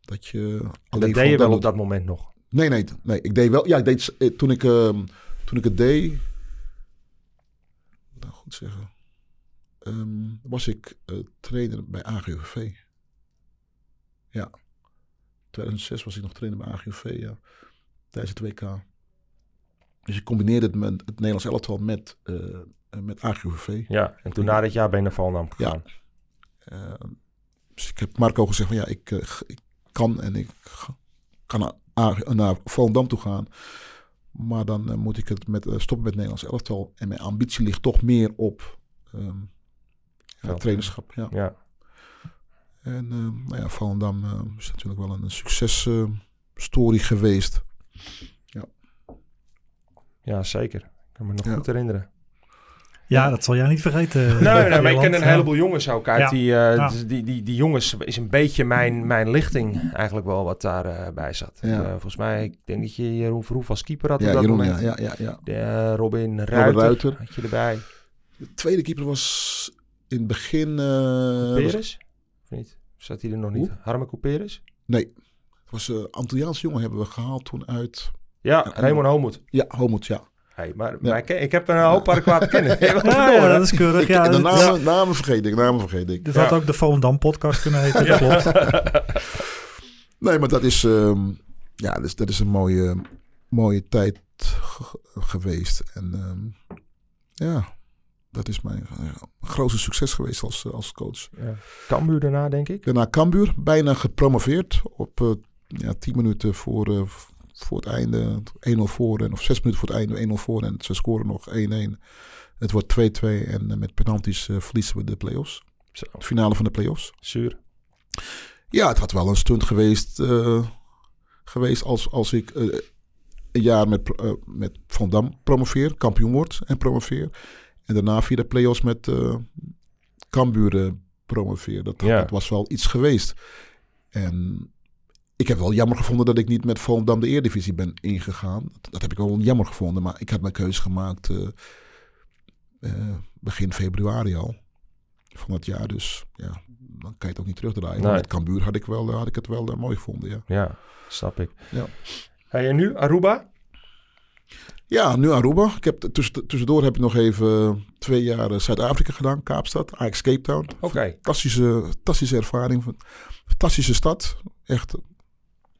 Dat je
En
alleen
dat deed je wel op dat moment nog.
Nee, nee, nee. Ik deed wel. Ja, ik deed eh, toen ik, ehm, toen ik het deed. Nou, goed zeggen. Ehm, was ik eh, trainer bij AGV. Ja. 2006 was ik nog trainer bij AGV, ja. Tijdens het WK. Dus ik combineerde het met het Nederlands elftal met, eh, met AGV.
Ja, en toen na dat jaar ben je naar Volendam
Ja.
gegaan.
Eh, dus ik heb Marco gezegd van ja, ik, eh, ik kan en ik kan naar, naar Volendam toe gaan. Maar dan moet ik het met, stoppen met Nederlands elftal. En mijn ambitie ligt toch meer op ehm, ja, trainerschap. Ja.
Ja.
En eh, nou ja, Volendam eh, is natuurlijk wel een successtory geweest.
ja, zeker. Ik kan me nog
Ja.
goed herinneren.
Ja, dat zal jij niet vergeten.
Nee, nee, maar ik ken een
Ja.
heleboel jongens ook uit
Ja.
die, eh,
Ja.
dus die, die, die jongens is een beetje mijn, mijn lichting eigenlijk wel wat daarbij bij zat.
Ja.
Eh, volgens mij, ik denk dat je Jeroen Verhoef als keeper had op
Ja,
dat
Jeroen, ja,
moment.
ja, ja, ja.
De, eh, Robin Ruiter,
Ruiter.
had je erbij.
De tweede keeper was in het begin... eh,
Peres? Of niet? Of Zat hij er nog niet?
Hoe?
Harme Couperus?
nee, het was een Antilliaans jongen hebben we gehaald toen uit...
Ja,
Ja,
Raymond Homoed.
Ja, Homoet, ja.
Hey, maar,
Ja.
maar ik, ik heb een hoop adequate kennen.
Ja, ja, dat is keurig.
Ik,
Ja,
de namen, namen vergeet ik, namen vergeet ik.
dit
Ja.
had ook de Volendam podcast kunnen heten, dat klopt.
Nee, maar dat is, ehm, ja, dat is, dat is een mooie, mooie tijd ge- geweest. En ehm, ja, dat is mijn eh, grootste succes geweest als, eh, als coach.
Ja. Cambuur daarna, denk ik.
Daarna Cambuur, bijna gepromoveerd op eh, ja, 10 minuten voor, voor het einde. 1-0 voor, en, of 6 minuten voor het einde, 1-0 voor. En ze scoren nog 1-1. Het wordt 2-2 en met penalties verliezen we de play-offs.
Zo,
De finale van de play-offs.
zuur.
Ja, het had wel een stunt geweest, geweest als, als ik een jaar met, met Van Dam promoveer, kampioen word en promoveer. En daarna via de play-offs met eh Cambuur eh, promoveer. Dat,
Ja.
dat was wel iets geweest. En ik heb wel jammer gevonden dat ik niet met Volendam de Eredivisie ben ingegaan. Dat, dat heb ik wel jammer gevonden, maar ik had mijn keuze gemaakt eh, begin februari al van het jaar. Dus ja, dan kan je het ook niet terugdraaien. Maar
Nee.
met Cambuur had ik, wel, had ik het wel mooi gevonden, ja.
Ja, snap ik.
Ja.
Hey, en nu Aruba?
Ja, nu Aruba. Ik heb, tussen, tussendoor heb ik nog even twee jaar eh, Zuid-Afrika gedaan, Kaapstad, Ajax Cape Town.
Oké.
Fantastische, fantastische ervaring. Fantastische stad. Echt,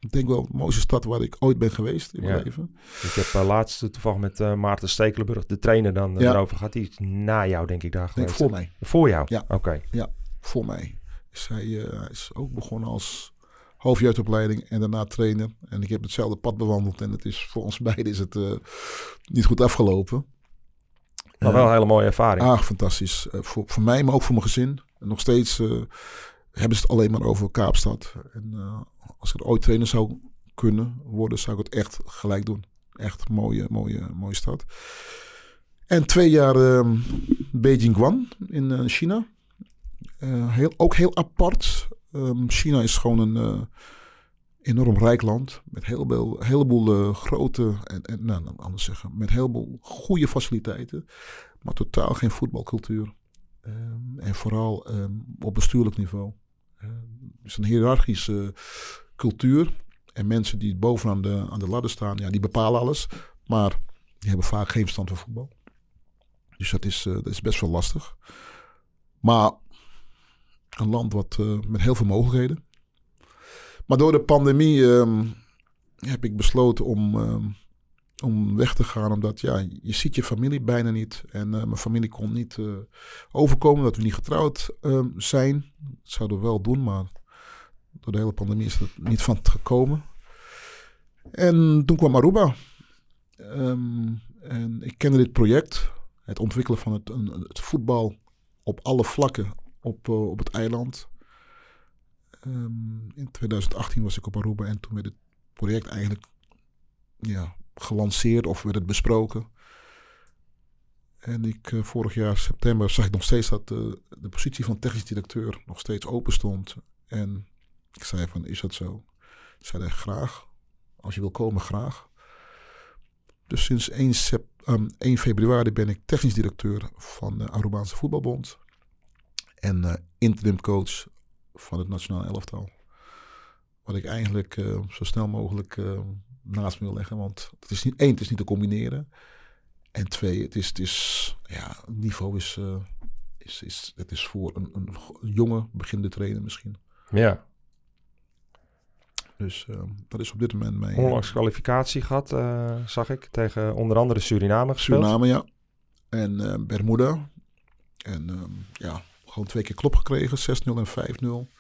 ik denk wel de mooiste stad waar ik ooit ben geweest in mijn
Ja.
leven.
Ik heb uh, laatst toevallig met uh, Maarten Stekelenburg, de trainer, dan
Ja.
erover gehad. Die is na jou, denk ik, daar
Denk
geweest.
voor mij.
Voor jou?
Ja.
Oké.
Voor mij. Eh, hij is ook begonnen als hoofdjeugdopleiding en daarna trainer. En ik heb hetzelfde pad bewandeld. En het is voor ons beiden is het eh, niet goed afgelopen.
Maar wel een hele mooie ervaring.
Ah, fantastisch. Eh, voor, voor mij, maar ook voor mijn gezin. En nog steeds eh, hebben ze het alleen maar over Kaapstad. En als ik er ooit trainer zou kunnen worden, zou ik het echt gelijk doen. Echt mooie, mooie, mooie stad. En twee jaar ehm, Beijing Guan in China. Heel, ook heel apart. Ehm, China is gewoon een eh, enorm rijk land. Met heel veel, heleboel eh, grote, en, en nou, anders zeggen, met heel veel goede faciliteiten. Maar totaal geen voetbalcultuur. Ehm, en vooral ehm, op bestuurlijk niveau. Het is een hiërarchische cultuur. En mensen die bovenaan de, aan de ladder staan, ja, die bepalen alles. Maar die hebben vaak geen verstand van voetbal. Dus dat is, eh, dat is best wel lastig. Maar een land wat, eh, met heel veel mogelijkheden. Maar door de pandemie ehm, heb ik besloten om, ehm, om weg te gaan. Omdat ja, je ziet je familie bijna niet. En eh, mijn familie kon niet eh, overkomen dat we niet getrouwd ehm, zijn. Dat zouden we wel doen, maar door de hele pandemie is het niet van gekomen. En toen kwam Aruba. En ik kende dit project. Het ontwikkelen van het, het voetbal op alle vlakken op, eh, op het eiland. Ehm, in 2018 was ik op Aruba en toen werd het project eigenlijk ja, gelanceerd of werd het besproken. En ik, eh, vorig jaar september zag ik nog steeds dat eh, de positie van technisch directeur nog steeds open stond. En ik zei van, is dat zo? Zei hij, graag. Als je wil komen, graag. Dus sinds 1, sep- ehm, 1 februari ben ik technisch directeur van de Arubaanse Voetbalbond. En eh interim coach van het nationale elftal. Wat ik eigenlijk eh, zo snel mogelijk eh, naast me wil leggen. Want het is niet, één, het is niet te combineren. En twee, het is, het is ja, het niveau is, is, is, het is voor een, een, jonge beginnende trainer misschien.
Ja,
Dus dat is op dit moment mijn...
onlangs kwalificatie gehad, eh, zag ik. Tegen onder andere Suriname gespeeld.
Suriname, ja. En Bermuda. En ehm, ja, gewoon twee keer klop gekregen. 6-0 en 5-0.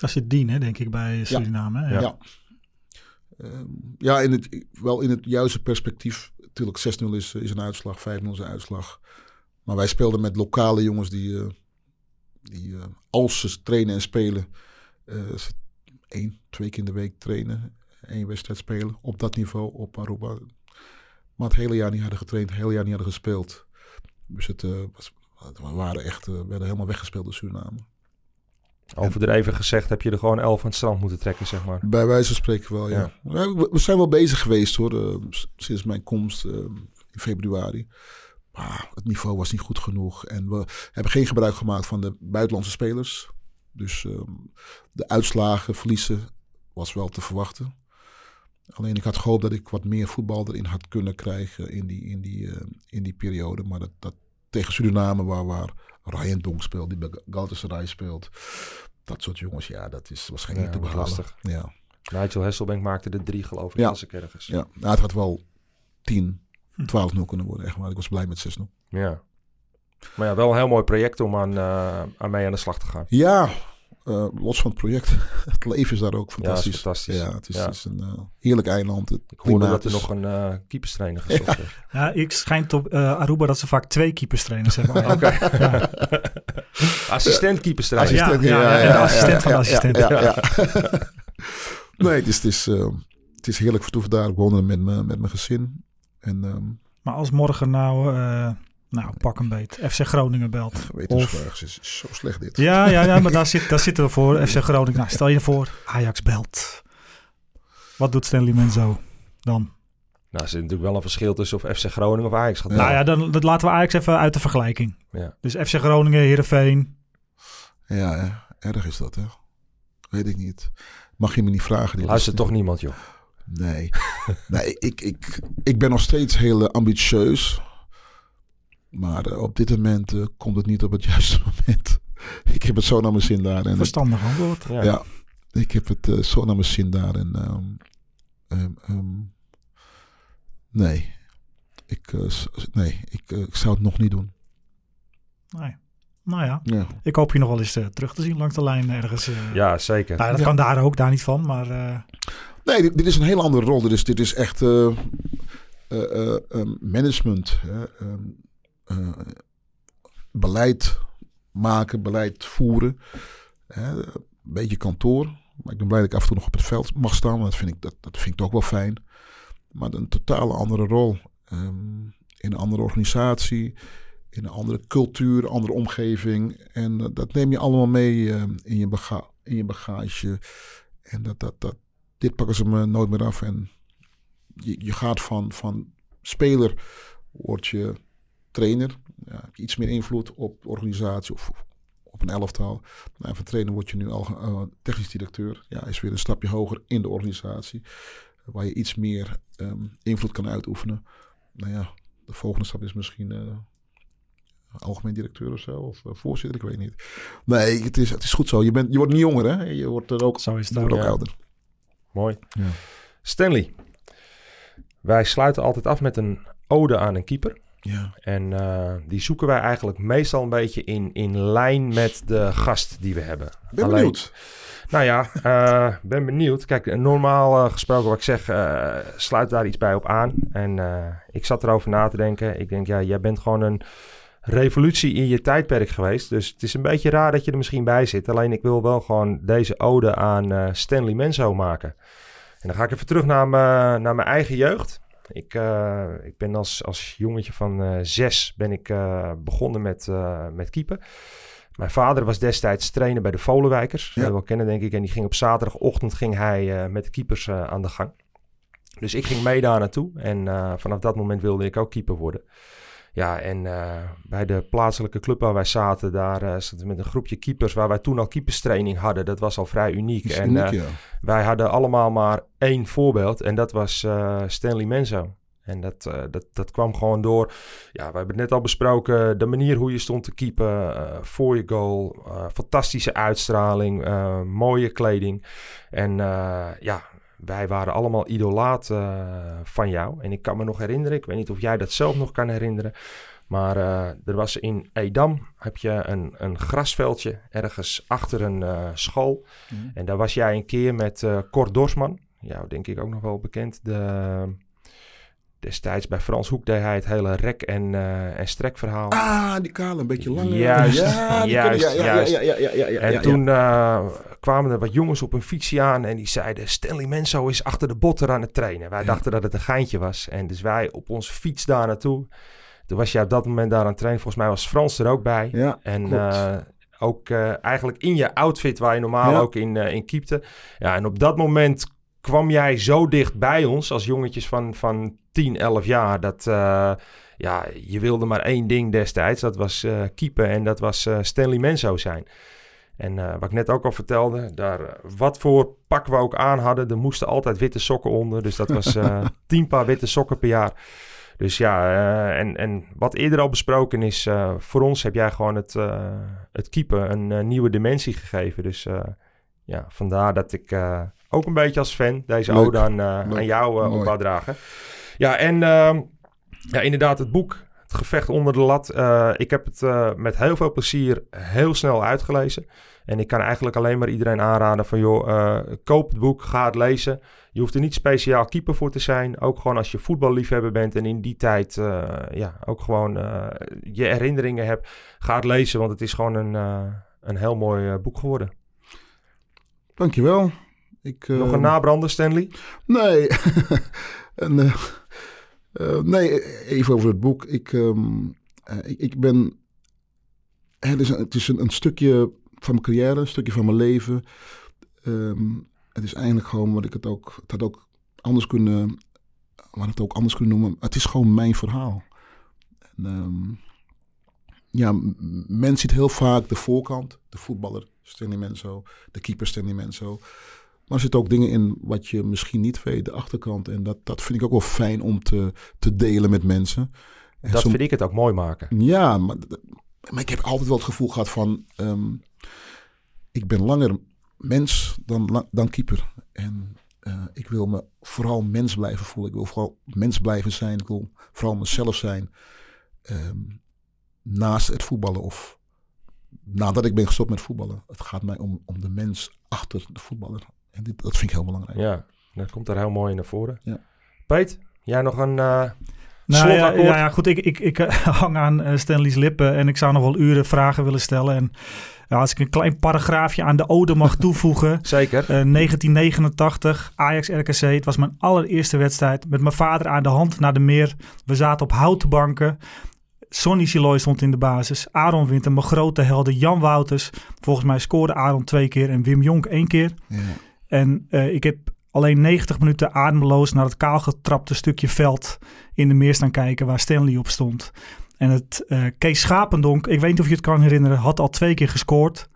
Dat zit Dien, hè, denk ik, bij Suriname. hè?
Ja.
Ja. Ja, in het, wel in het juiste perspectief. Natuurlijk, 6-0 is, is een uitslag, 5-0 is een uitslag. Maar wij speelden met lokale jongens die, eh, die eh, als ze trainen en spelen, ze één, twee keer in de week trainen. één wedstrijd spelen op dat niveau, op Aruba. Maar het hele jaar niet hadden getraind, het hele jaar niet hadden gespeeld. Dus het, was, we waren echt, eh, werden helemaal weggespeeld door Suriname.
Overdreven gezegd heb je er gewoon elf van het strand moeten trekken, zeg maar.
Bij wijze van spreken wel, ja. Ja, We we zijn wel bezig geweest hoor, eh, sinds mijn komst eh, in februari. Maar het niveau was niet goed genoeg. En we hebben geen gebruik gemaakt van de buitenlandse spelers. Dus ehm, de uitslagen, verliezen, was wel te verwachten. Alleen ik had gehoopt dat ik wat meer voetbal erin had kunnen krijgen in die, in die, in die periode. Maar dat, dat tegen Suriname, waar, waar Ryan Donk speelt, die bij Galatasaray speelt. Dat soort jongens, ja, dat is waarschijnlijk
Ja,
niet te behalen.
lastig.
Ja.
Nigel Hesselbank maakte er drie, geloof ik,
Ja.
als ik ergens.
Ja, nou, het had wel 10, 12-0 kunnen worden. Echt maar ik was blij met 6-0.
Ja. Maar ja, wel een heel mooi project om aan, eh, aan mee aan de slag te gaan.
Ja, eh, los van het project. het leven is daar ook fantastisch.
Ja, is fantastisch.
Ja, het is,
Ja.
het is een eh, heerlijk eiland. Het
Ik hoorde dat er
is-
nog een eh keeperstrainer gezocht werd.
Ja, ik schijnt op eh, Aruba dat ze vaak twee keeperstrainers hebben.
Oké. Assistent keeperstrainer.
Ja,
Assistent,
ja, en de assistent van de assistent.
Ja, ja, ja. nee, het is, het, is, het is heerlijk vertoeven daar. Ik woon er met, me, met mijn gezin. En ehm
Maar als morgen nou, eh, nou pak een beet, FC Groningen belt.
wetensvraag is, is zo slecht dit.
Ja, ja, ja, maar daar, zit, daar zitten we voor. FC Groningen. Nou, stel je voor, Ajax belt. Wat doet Stanley Menzo dan?
Nou, er zit natuurlijk wel een verschil tussen of FC Groningen of Ajax gaat
Ja.
Nou ja, dan, dan laten we Ajax even uit de vergelijking.
Ja.
Dus FC Groningen, Heerenveen.
Ja, hè. erg is dat, hè? Weet ik niet. Mag je me niet vragen. dit
Luistert
is-
toch niemand, joh.
Nee, nee ik, ik, ik ben nog steeds heel eh, ambitieus. Maar eh, op dit moment eh, komt het niet op het juiste moment. ik heb het zo naar mijn zin daar. En
Verstandig antwoord.
Ja.
ja, ik heb het eh, zo naar mijn zin daar. En ehm, ehm, ehm, nee, ik, eh, nee ik, eh, ik zou het nog niet doen.
Nee. Nou ja,
Ja,
ik hoop je nog wel eens eh, terug te zien langs de lijn ergens. eh.
Ja, zeker.
Nou, dat
Ja.
kan daar ook, daar niet van. Maar eh,
Nee, dit, dit is een hele andere rol. Dit is, dit is echt eh, eh, eh, eh, management. Hè? ehm, eh, beleid maken, beleid voeren. Een beetje kantoor. Maar ik ben blij dat ik af en toe nog op het veld mag staan. Dat vind ik, dat, dat vind ik toch wel fijn. Maar een totale andere rol. Ehm, in een andere organisatie. In een andere cultuur, andere omgeving. En dat neem je allemaal mee eh, in, je in je bagage. En dat, dat, dat, dit pakken ze me nooit meer af. En je, je gaat van, van speler, word je trainer. Ja, heb je iets meer invloed op de organisatie of op een elftal. Nou, en van trainer word je nu al eh, technisch directeur. Ja, is weer een stapje hoger in de organisatie. Waar je iets meer ehm, invloed kan uitoefenen. Nou ja, de volgende stap is misschien eh, algemeen directeur of zo. Of eh, voorzitter, ik weet niet. Nee, het is, het is goed zo. Je, bent, je wordt niet jonger, hè? Je wordt er ook,
zo is het
je
ook.
wordt ook
Ja.
ouder.
Mooi.
Ja.
Stanley. Wij sluiten altijd af met een ode aan een keeper.
Ja.
En eh, die zoeken wij eigenlijk meestal een beetje in, in lijn met de gast die we hebben.
Ben
Alleen-
benieuwd.
Nou ja, eh, ben benieuwd. Kijk, normaal eh, gesproken wat ik zeg, sluit daar iets bij op aan. En ik zat erover na te denken. Ik denk, ja, jij bent gewoon een revolutie in je tijdperk geweest. Dus het is een beetje raar dat je er misschien bij zit. Alleen ik wil wel gewoon deze ode aan Stanley Menzo maken. En dan ga ik even terug naar, naar mijn eigen jeugd. Ik, eh, ik ben als, als jongetje van eh, zes ben ik, eh, begonnen met, met keeper. Mijn vader was destijds trainer bij de Volenwijkers.
Ja.
Ja. wel kennen denk ik. En die ging op zaterdagochtend ging hij met de keepers aan de gang. Dus ik ging mee daar naartoe. En vanaf dat moment wilde ik ook keeper worden. Ja, en eh, bij de plaatselijke club waar wij zaten, daar zaten we met een groepje keepers waar wij toen al keeperstraining hadden. Dat was al vrij uniek. En
uniek,
eh,
ja.
wij hadden allemaal maar één voorbeeld en dat was Stanley Menzo. En dat, dat, dat kwam gewoon door. Ja, we hebben het net al besproken. De manier hoe je stond te keepen. voor je goal. fantastische uitstraling. mooie kleding. En ja, wij waren allemaal idolaat eh, van jou. En ik kan me nog herinneren. Ik weet niet of jij dat zelf nog kan herinneren. Maar eh, er was in Edam. Heb je een, een grasveldje. Ergens achter een eh, school. En daar was jij een keer met Cor Dorsman. Jou denk ik ook nog wel bekend. De, destijds bij Frans Hoek deed hij het hele rek- en, eh en strekverhaal.
Ah, die kale, een beetje langer.
Juist,
ja,
juist, juist.
Ja, ja, ja,
en toen eh, kwamen er wat jongens op een fietsje aan en die zeiden... Stanley Menso is achter de botter aan het trainen. Wij dachten dat het een geintje was. En dus wij op onze fiets daar naartoe. Toen was jij op dat moment daar aan het trainen. Volgens mij was Frans er ook bij.
Ja,
En eh, ook eigenlijk in je outfit waar je normaal ook in, in keepte. Ja, en op dat moment kwam jij zo dicht bij ons als jongetjes van, van 10, 11 jaar. Dat eh, ja, je wilde maar één ding destijds. Dat was eh keepen en dat was eh, Stanley Menzo zijn. En wat ik net ook al vertelde, daar, wat voor pak we ook aan hadden, er moesten altijd witte sokken onder. Dus dat was tien paar witte sokken per jaar. Dus ja, en, en wat eerder al besproken is, voor ons heb jij gewoon het, het keepen een nieuwe dimensie gegeven. Dus ja, vandaar dat ik ook een beetje als fan deze
Leuk.
ode aan, eh, aan jou eh, op dragen. Ja, en ehm, ja, inderdaad het boek, Het Gevecht onder de Lat. eh, ik heb het met heel veel plezier heel snel uitgelezen. En ik kan eigenlijk alleen maar iedereen aanraden van joh, koop het boek, ga het lezen. Je hoeft er niet speciaal keeper voor te zijn. Ook gewoon als je voetballiefhebber bent en in die tijd ja, ook gewoon je herinneringen hebt. Ga het lezen, want het is gewoon een, een heel mooi boek geworden.
Dankjewel. Ik,
Nog een nabrander, Stanley?
Nee. en, eh, eh, nee, even over het boek. Ik, ehm, eh, ik, ik ben... Het is, een, het is een, een stukje van mijn carrière, een stukje van mijn leven. Ehm, het is eigenlijk gewoon wat ik het ook... Het had ook anders kunnen... Wat het ook anders kunnen noemen. Het is gewoon mijn verhaal. En, ehm, ja, men ziet heel vaak de voorkant. De voetballer, Stanley Menzo. De keeper, Stanley Menzo. Maar er zitten ook dingen in wat je misschien niet weet, de achterkant. En dat, dat vind ik ook wel fijn om te, te delen met mensen. En
Dat
som-
vind ik het ook mooi maken.
Ja, maar, maar ik heb altijd wel het gevoel gehad van... ehm, ik ben langer mens dan, dan keeper. En eh, ik wil me vooral mens blijven voelen. Ik wil vooral mens blijven zijn. Ik wil vooral mezelf zijn. ehm, naast het voetballen of nadat ik ben gestopt met voetballen. Het gaat mij om, om de mens achter de voetballer. En dit, dat vind ik heel belangrijk.
Ja, dat komt er heel mooi in naar voren.
Ja.
Peet, jij nog een eh
Nou ja, ja, ja, goed. Ik, ik, ik eh, hang aan eh, Stanley's lippen en ik zou nog wel uren vragen willen stellen. En ja, als ik een klein paragraafje aan de ode mag toevoegen.
Zeker.
Eh, 1989, Ajax RKC. Het was mijn allereerste wedstrijd. Met mijn vader aan de hand naar de meer. We zaten op houten banken. Sonny Siloy stond in de basis. Aaron Winter, mijn grote helden. Jan Wouters. Volgens mij scoorde Aaron twee keer en Wim Jonk één keer.
Ja.
En eh, ik heb alleen 90 minuten ademloos naar het kaalgetrapte stukje veld in de meer staan kijken waar Stanley op stond. En het eh, Kees Schapendonk, ik weet niet of je het kan herinneren, had al twee keer gescoord.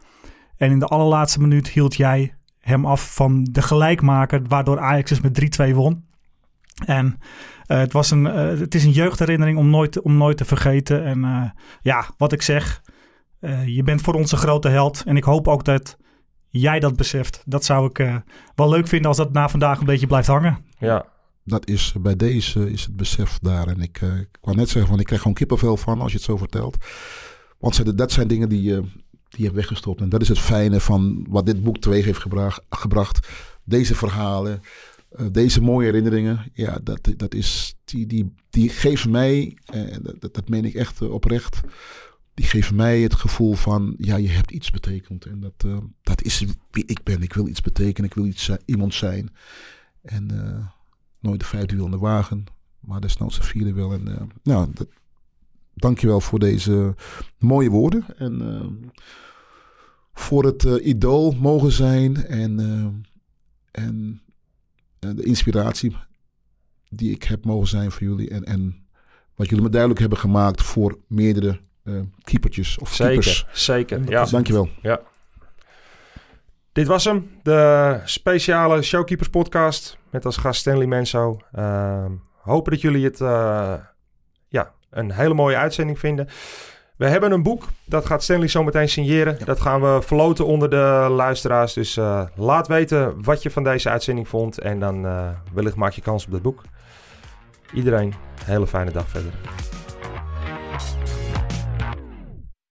En in de allerlaatste minuut hield jij hem af van de gelijkmaker, waardoor Ajax dus met 3-2 won. En eh, het, was een, het is een jeugdherinnering om nooit, om nooit te vergeten. En ja, wat ik zeg, je bent voor ons een grote held. En ik hoop ook dat jij dat beseft. Dat zou ik eh, wel leuk vinden als dat na vandaag een beetje blijft hangen.
Ja,
dat is bij deze is het besef daar. En ik, eh, ik wou net zeggen, van ik krijg gewoon kippenvel van als je het zo vertelt. Want dat zijn dingen die, je die je hebt weggestopt. En dat is het fijne van wat dit boek teweeg heeft gebracht. gebracht. Deze verhalen, eh, deze mooie herinneringen. Ja, dat, dat is, die, die, die geven mij, dat, dat, meen ik echt eh, oprecht. Die geven mij het gevoel van, ja, je hebt iets betekend. En dat, eh, dat is wie ik ben. Ik wil iets betekenen. Ik wil iets, iemand zijn. En eh, nooit de vijfde wiel in de wagen, maar desnoods de vierde wil. En eh, nou, dat, dankjewel voor deze mooie woorden. En voor het idool mogen zijn en, en de inspiratie die ik heb mogen zijn voor jullie. En, en wat jullie me duidelijk hebben gemaakt voor meerdere keepertjes of keepers.
Zeker, zeker. Ja.
Dankjewel.
Dit was hem, de speciale Showkeepers podcast met als gast Stanley Menso. Ehm, hopen dat jullie het eh, ja, een hele mooie uitzending vinden. We hebben een boek, dat gaat Stanley zo meteen signeren. Dat gaan we verloten onder de luisteraars. Dus eh, laat weten wat je van deze uitzending vond. En dan eh, wellicht maak je kans op dat boek. Iedereen, hele fijne dag verder.